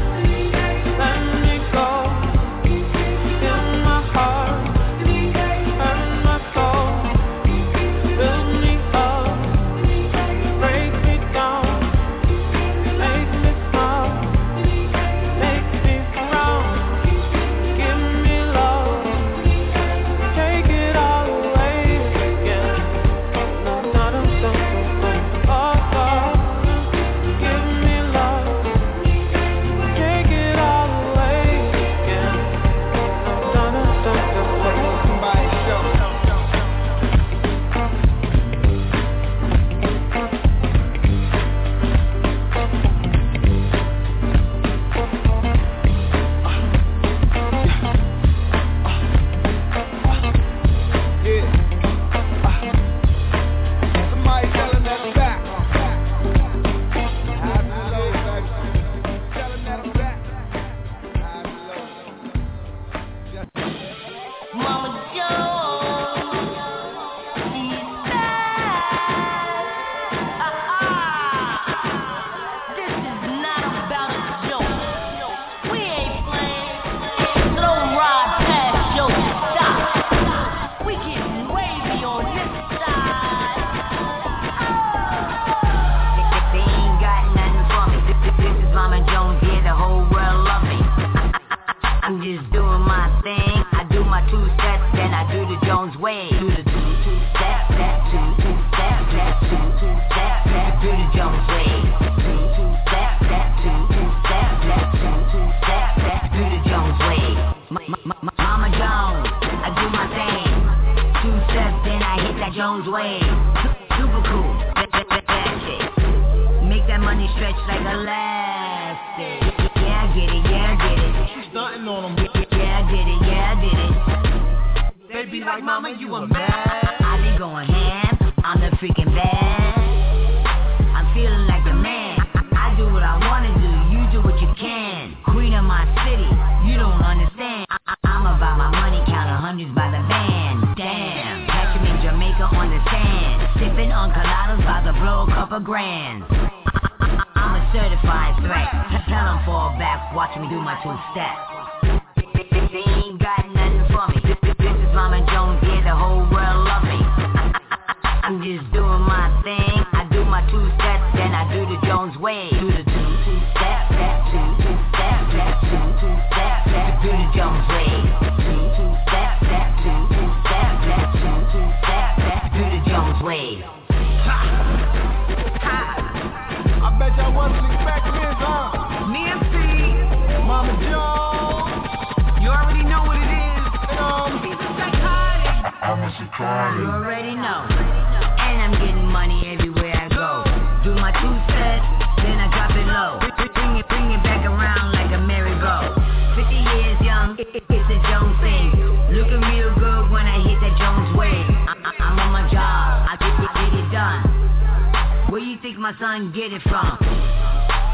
freak my son get it from.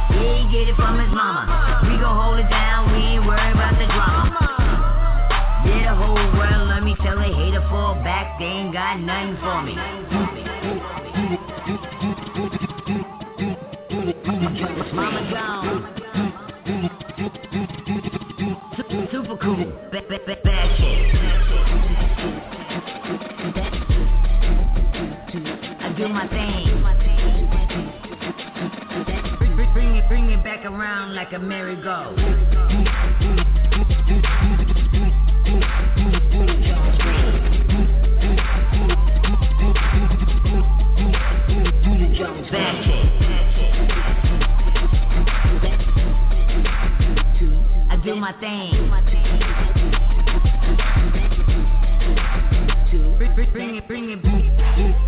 He get it from his mama. We gon' hold it down, we ain't worried about the drama. Yeah, the whole world let me tell a hater fall back, they ain't got nothing for me. Mama gone. Super cool, bad, bad, bad, bad shit. I do my thing. around like a merry-go. I do my thing. Bring it, bring it, bring it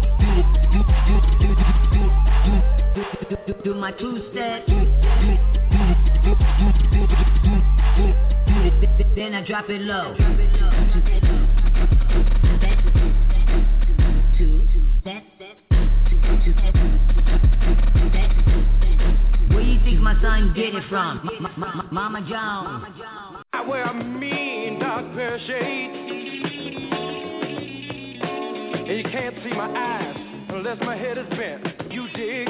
do my two step. Then I drop it low. Where you think my son get it from? Mama Jones. I wear a mean dark pair of shades. And you can't see my eyes unless my head is bent. You dig?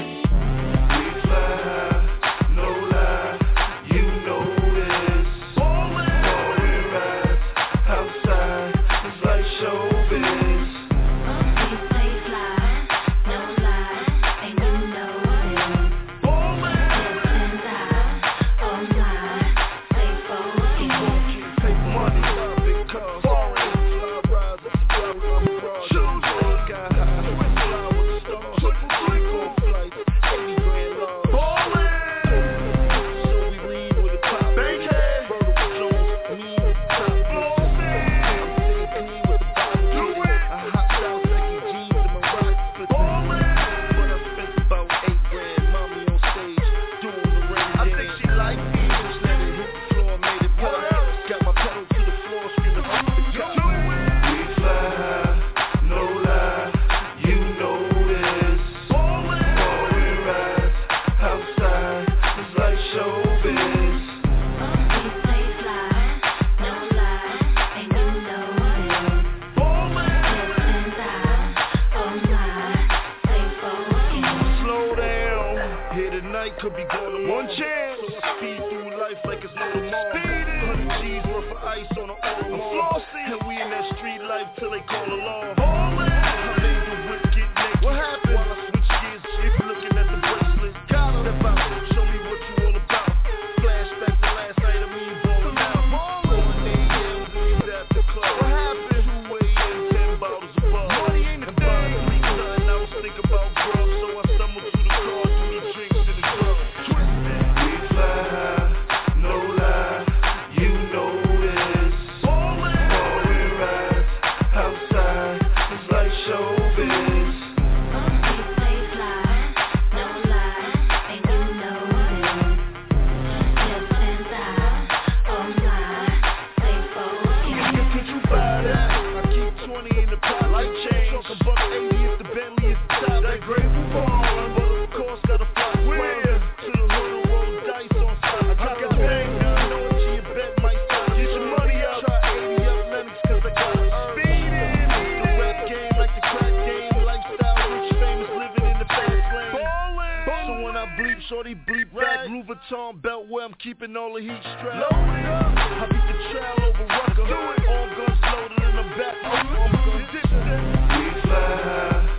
Bleep right. back, Louis Vuitton belt where I'm keeping all the heat strapped. Load it up. I beat the trail over record. All guns loaded in the back. I'm, gonna this. We fly high.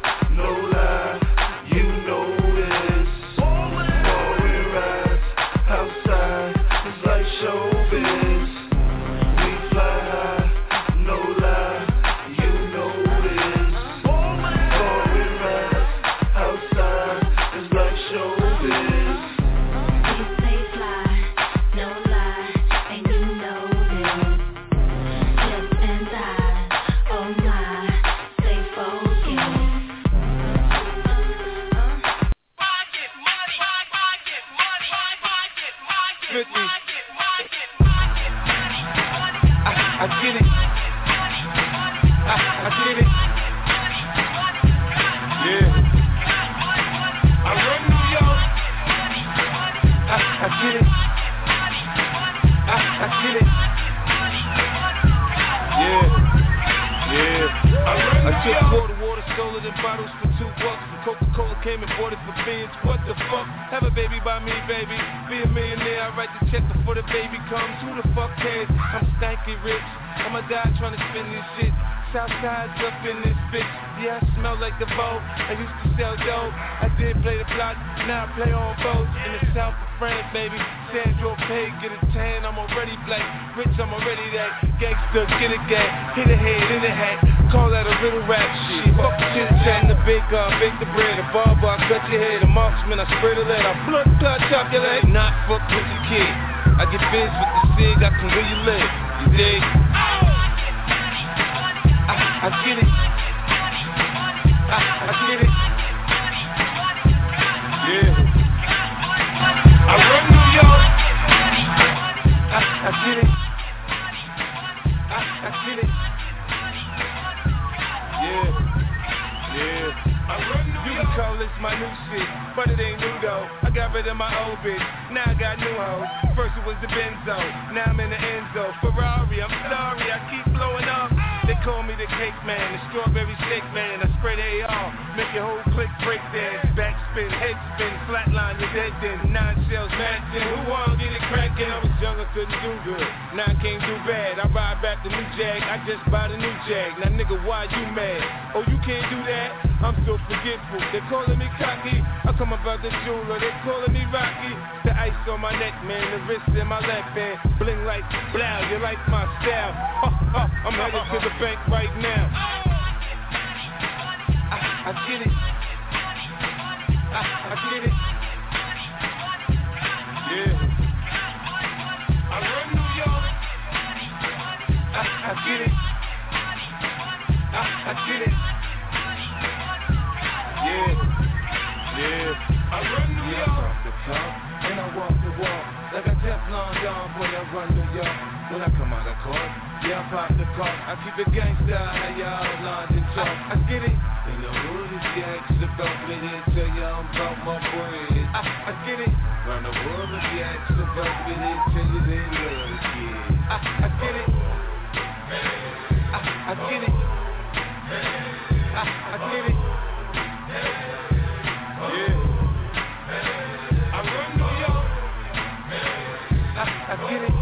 I get it.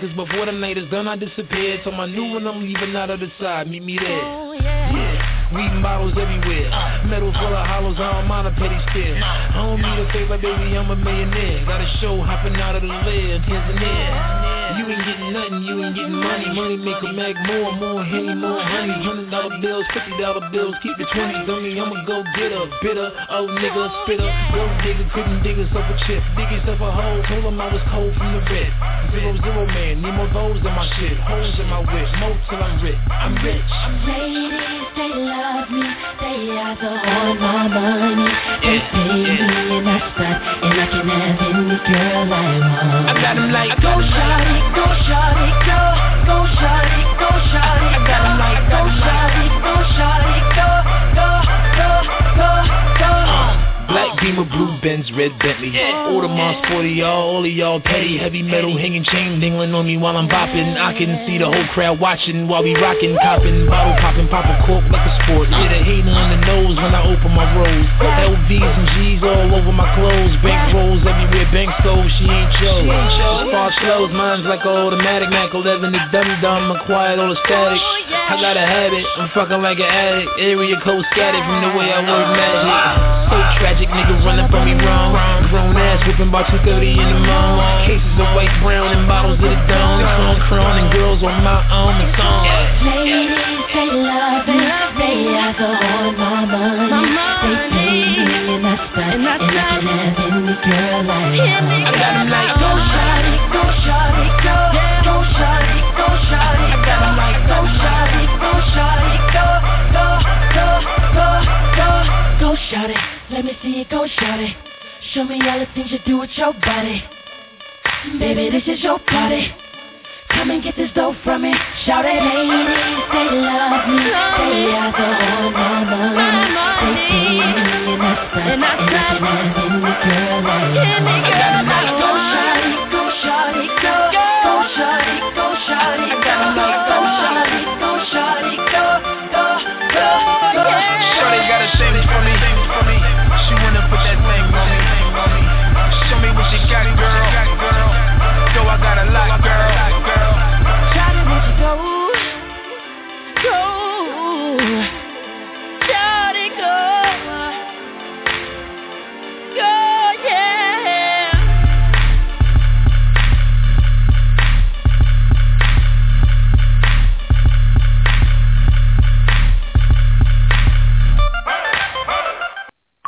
cause before the night is done, I disappeared. So my new one I'm leaving out of the side, meet me there. Oh, yeah. yeah. Models everywhere. Metals Metal full of hollows, I don't mind a petty stare. I don't need a favor, baby, I'm a millionaire. Got a show hopping out of the lid, Tanzania. You ain't getting nothing, you ain't getting money. Money make a mag more, more henny, more honey. Hundred dollar bills, fifty dollar bills, keep the twenties on me. I'ma go get a bitter, oh nigga, spitter. Go digger, couldn't dig yourself a chip. Dig yourself a hole, told him I was cold from the red. Zero zero man, need more those in my shit. Holes in my whip, more till I'm rich. I'm rich. Ladies, they love me, they are the on my money. They pay me and I spot, and I can have any girl I want. I got like go shawty, go shawty, go, go shawty, go shawty, I got 'em like go shawty, go shawty, go, Beamer, blue Benz, red Bentley. All the sporty, y'all, all of y'all petty. Heavy metal hanging chain dingling on me while I'm bopping. I can see the whole crowd watching while we rocking, copping, bottle popping, pop a cork like a sport. Get a hater on the nose when I open my rolls. LVs and G's all over my clothes. Bank rolls everywhere, bank stove, she ain't. As far as mine's like a automatic. Mac 11, the dumb dumb, acquired all the static. I got a habit, I'm fucking like an addict. Area code scattered from the way I work magic. So tragic, nigga running from me wrong. Grown ass whipping about 230 in the morning. Cases of white, brown, and bottles of the dome. Chrome, chrome, and girls on my own. The song. Ladies, they love me, they are the on my money. They pay me and I spot, and I can have any girl I want. I got 'em like go shawty, go shawty, go, go shawty, go shawty, I got 'em like go shawty, go shawty, go, go, go, go, go, go shawty. Let me see you go shawty. Show me all the things you do with your body. Baby, this is your party. Come and get this dough from me. Shout it, ladies, they love me. They are the on my money. They pay me and I spot, and I can have any girl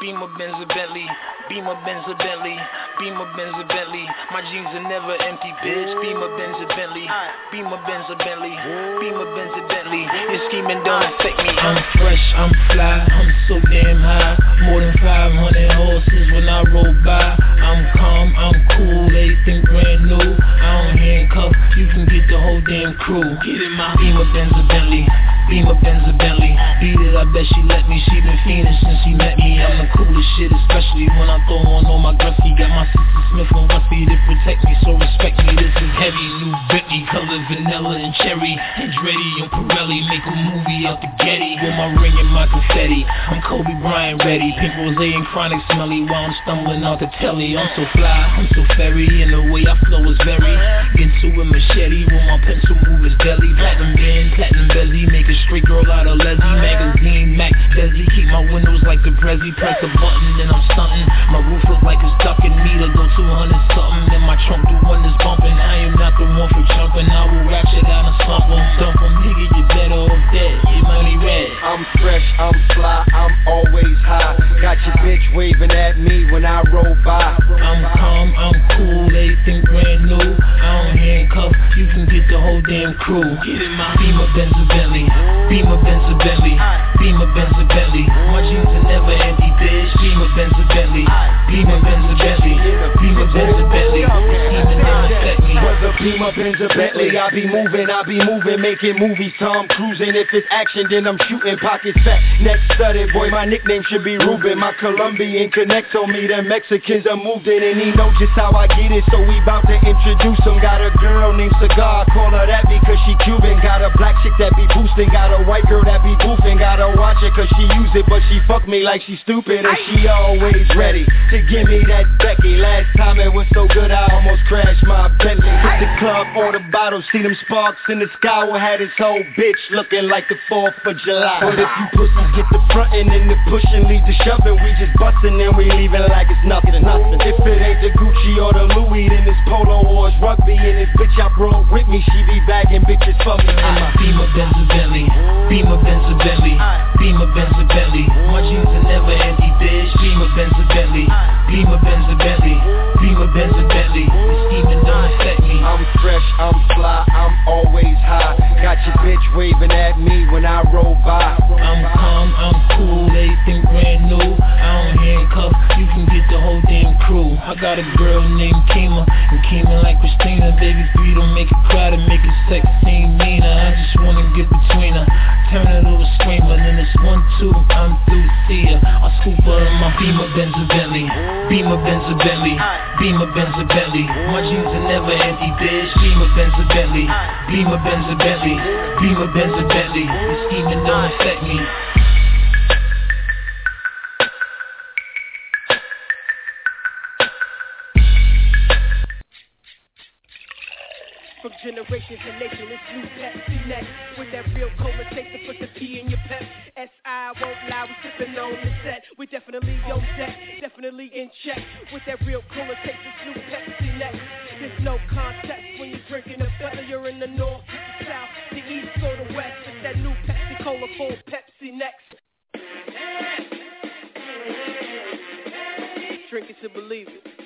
Beamer Benz a Bentley, Beamer Benz a Bentley, Beamer Benz a Bentley. My jeans are never empty, bitch. Beamer Benz a Bentley, Beamer Benz a Bentley, Beamer Benz a Bentley. Your scheming don't affect me. I'm fresh, I'm fly, I'm so damn high. More than 500 horses when I roll by. I'm calm, I'm cool, everything brand new. I don't handcuff, you can get the whole damn crew. Get in my Beamer Benz a Bentley, Beamer Benz a Bentley. Beat it, I bet she let me. She been fiending since she met me. I'm the coolest shit, especially when I throw on all my Gretzky. Got my sister Smith and Westy protect me, so respect me. This is heavy, new Bentley, color vanilla and cherry. Andretti and Pirelli make a movie out the Getty with my ring and my confetti. I'm Kobe Bryant ready, pink rose and chronic smelly while I'm stumbling out the telly. I'm so fly, I'm so fairy, and the way I flow is very into a machete with my pencil move is deadly. Platinum band, platinum bezzy, make a straight girl out of Leslie. Magazine, Mac, Desi, keep my windows like the Prezi. Press a button and I'm stunting. My roof look like it's ducking me to go 200 something. And my trunk do wonders bumping. I am not the one for jumping. I will ratchet out and slump 'em, dump 'em. Nigga, you better off dead. Your money red. I'm fresh, I'm fly, I'm always high. Got your bitch waving at me when I roll by. I'm calm, I'm cool, everything brand new. I don't handcuff, you can get the whole damn crew. Get in my Beamer Benz Bentley, Beamer Benz Bentley, Beamer Benz a Bentley. My jeans are never empty, bitch. Beamer Benz a Bentley, Beamer Benz a Bentley, Beamer Benz a Bentley. Whether Beamer, Benz, or Bentley, I be moving, I be moving, making movies, Tom cruising. If it's action, then I'm shooting, pockets fat, Next studded. Boy, my nickname should be Ruben. My Colombian connects on me, Them Mexicans are moved in, and he know just how I get it. So we bout to introduce him. Got a girl named Cigar, call her that because she Cuban. Got a black chick that be boosting, got a white girl that be boofing. Gotta watch it cause she using it, but she fuck me like she stupid and she always ready to give me that Becky. Last time it was so good, I almost crashed my Bentley. Hit the club, order bottles, see them sparks in the sky. We had his whole bitch looking like the 4th of July. But if you pussies get the frontin' and the pushing leads to shoving, we just bustin' and we leaving like it's nothing. nothing. If it ain't the Gucci or the Louis, then it's polo or it's rugby. And this bitch I brought with me, she be bagging bitches for me. Beamer Benz Bentley, Beamer Benz Bentley, Beamer Benz a Bentley. My jeans are never empty, bitch. Beamer Benz a Bentley, Beamer Benz a Bentley, Beamer Benz a Bentley. Don't affect me. I'm fresh, I'm fly, I'm always high. Got your bitch waving at me when I roll by. I'm calm, I'm cool, everything brand new. I don't handcuff, you can get the whole damn crew. I got a girl named Kima, and Kima like Christina. Baby, three don't make it cry to make it sex seem meaner. I just wanna get between her, turn her to a screamer. Then it's one, two, I'm through, see her. I scoop her in my Beamer Benz Bentley, Beamer Benz Bentley, Beamer Benz Bentley. My jeans are never empty, bitch. Beamer Benz a Bentley, Beamer Benz a Bentley, Beamer Benz a Bentley. The scheming don't affect me. From generations to nation, it's new Pepsi next. With that real cola taste to put the P in your pep. S.I. won't lie, we sipping on the set. We definitely on deck, definitely in check. With that real cola taste, it's new Pepsi next. There's no contest when you're drinking a whether you're in the north, the south, the east, or the west. It's that new Pepsi Cola full Pepsi next. Drink it to believe it.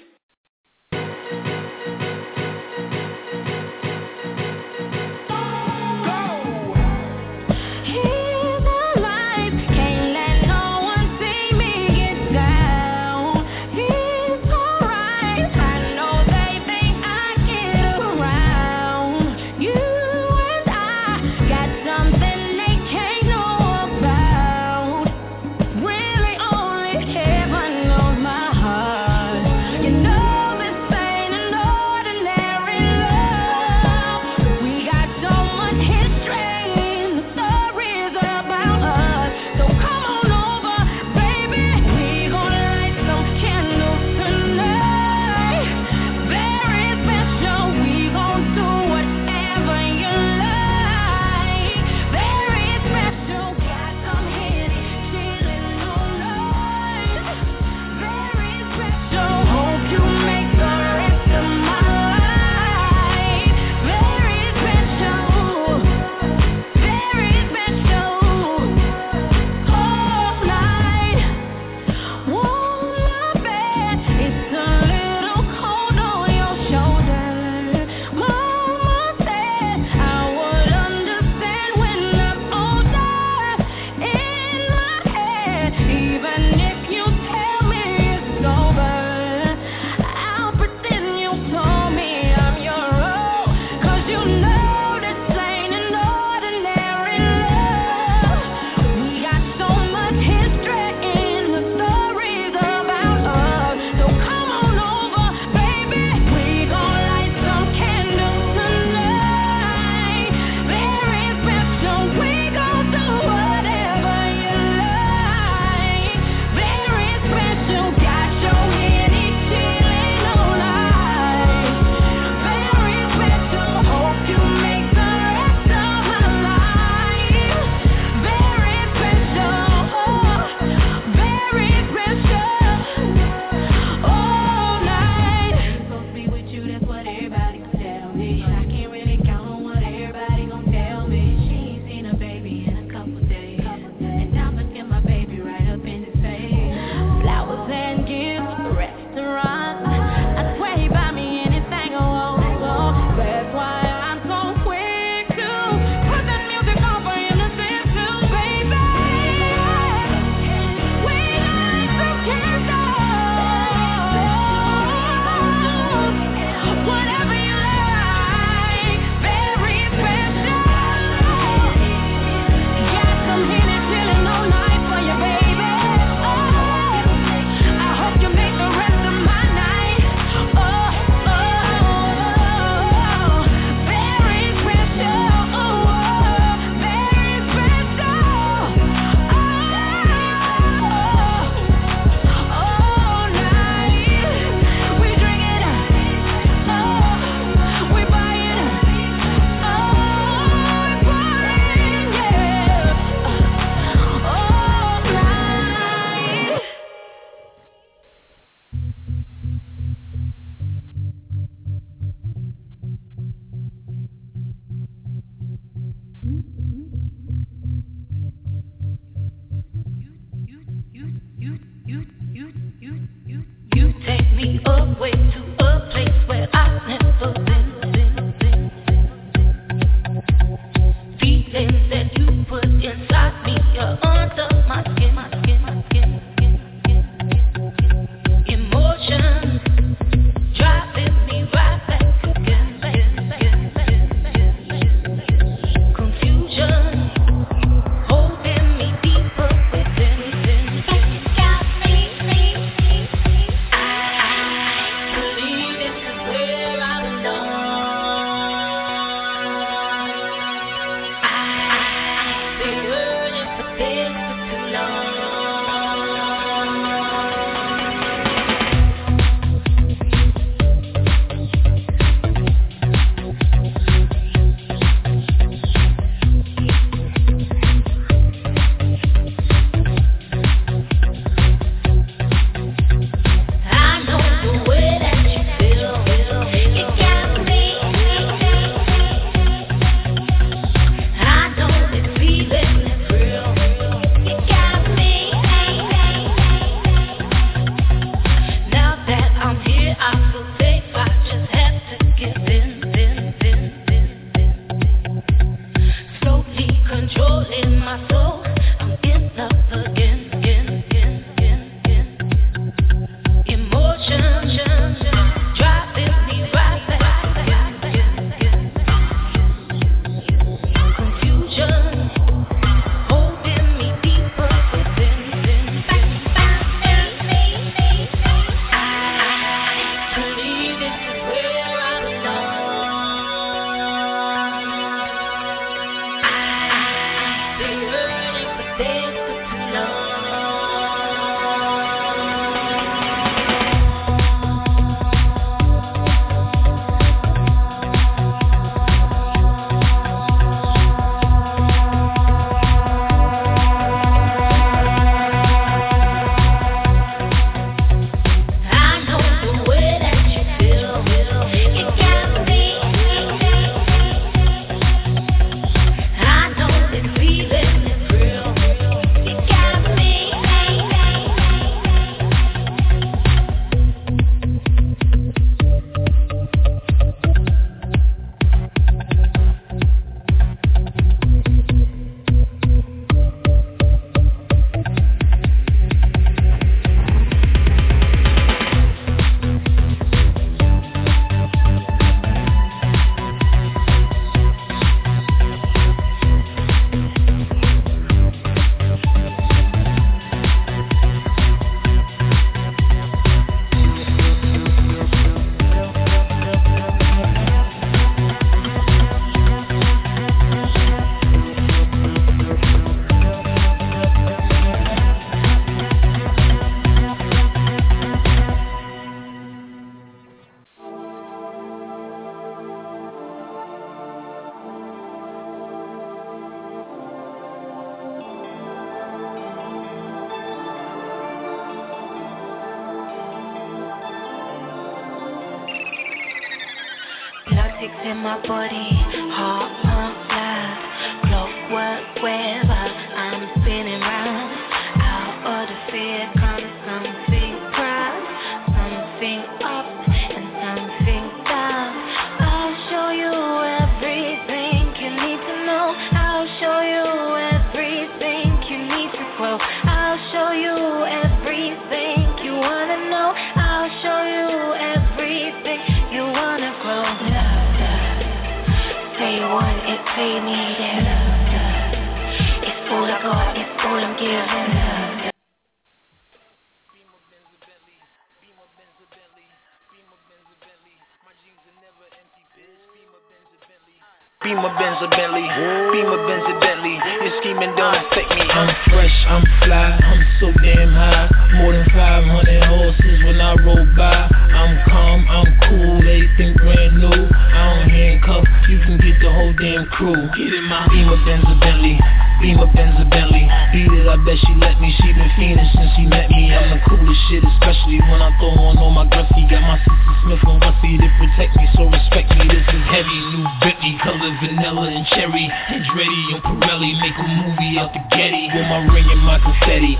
Your scheming don't affect me. I'm fresh, I'm fly, I'm so damn high. More than 500 horses when I roll by. I'm calm, I'm cool, they everything brand new. I don't handcuff, you can get the whole damn crew. Get in my Beamer Benz or Bentley, Beamer Benz or Bentley. Beat it, I bet she let me. She been fiending since she met me. I'm the coolest shit, especially when I throw on all my gruffy. Got my sister Smith and Wessie to protect me, so respect me. This is heavy, new Bentley, color vanilla and cherry. Andretti on Pirelli, make a movie out the Getty. With my ring and my confetti.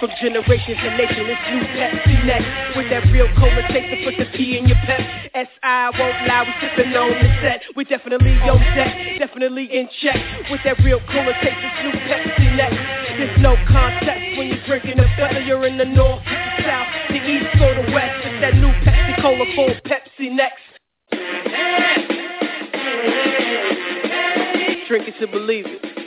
From generations to nation, it's new Pepsi next. With that real cola taste to put the P in your pep. S.I. won't lie, we sipping on the set. We definitely on deck, definitely in check. With that real cola taste, it's new Pepsi next. There's no context when you're drinking it, whether you're in the north, the south, the east, or the west. It's that new Pepsi Cola full Pepsi next. Drink it to believe it.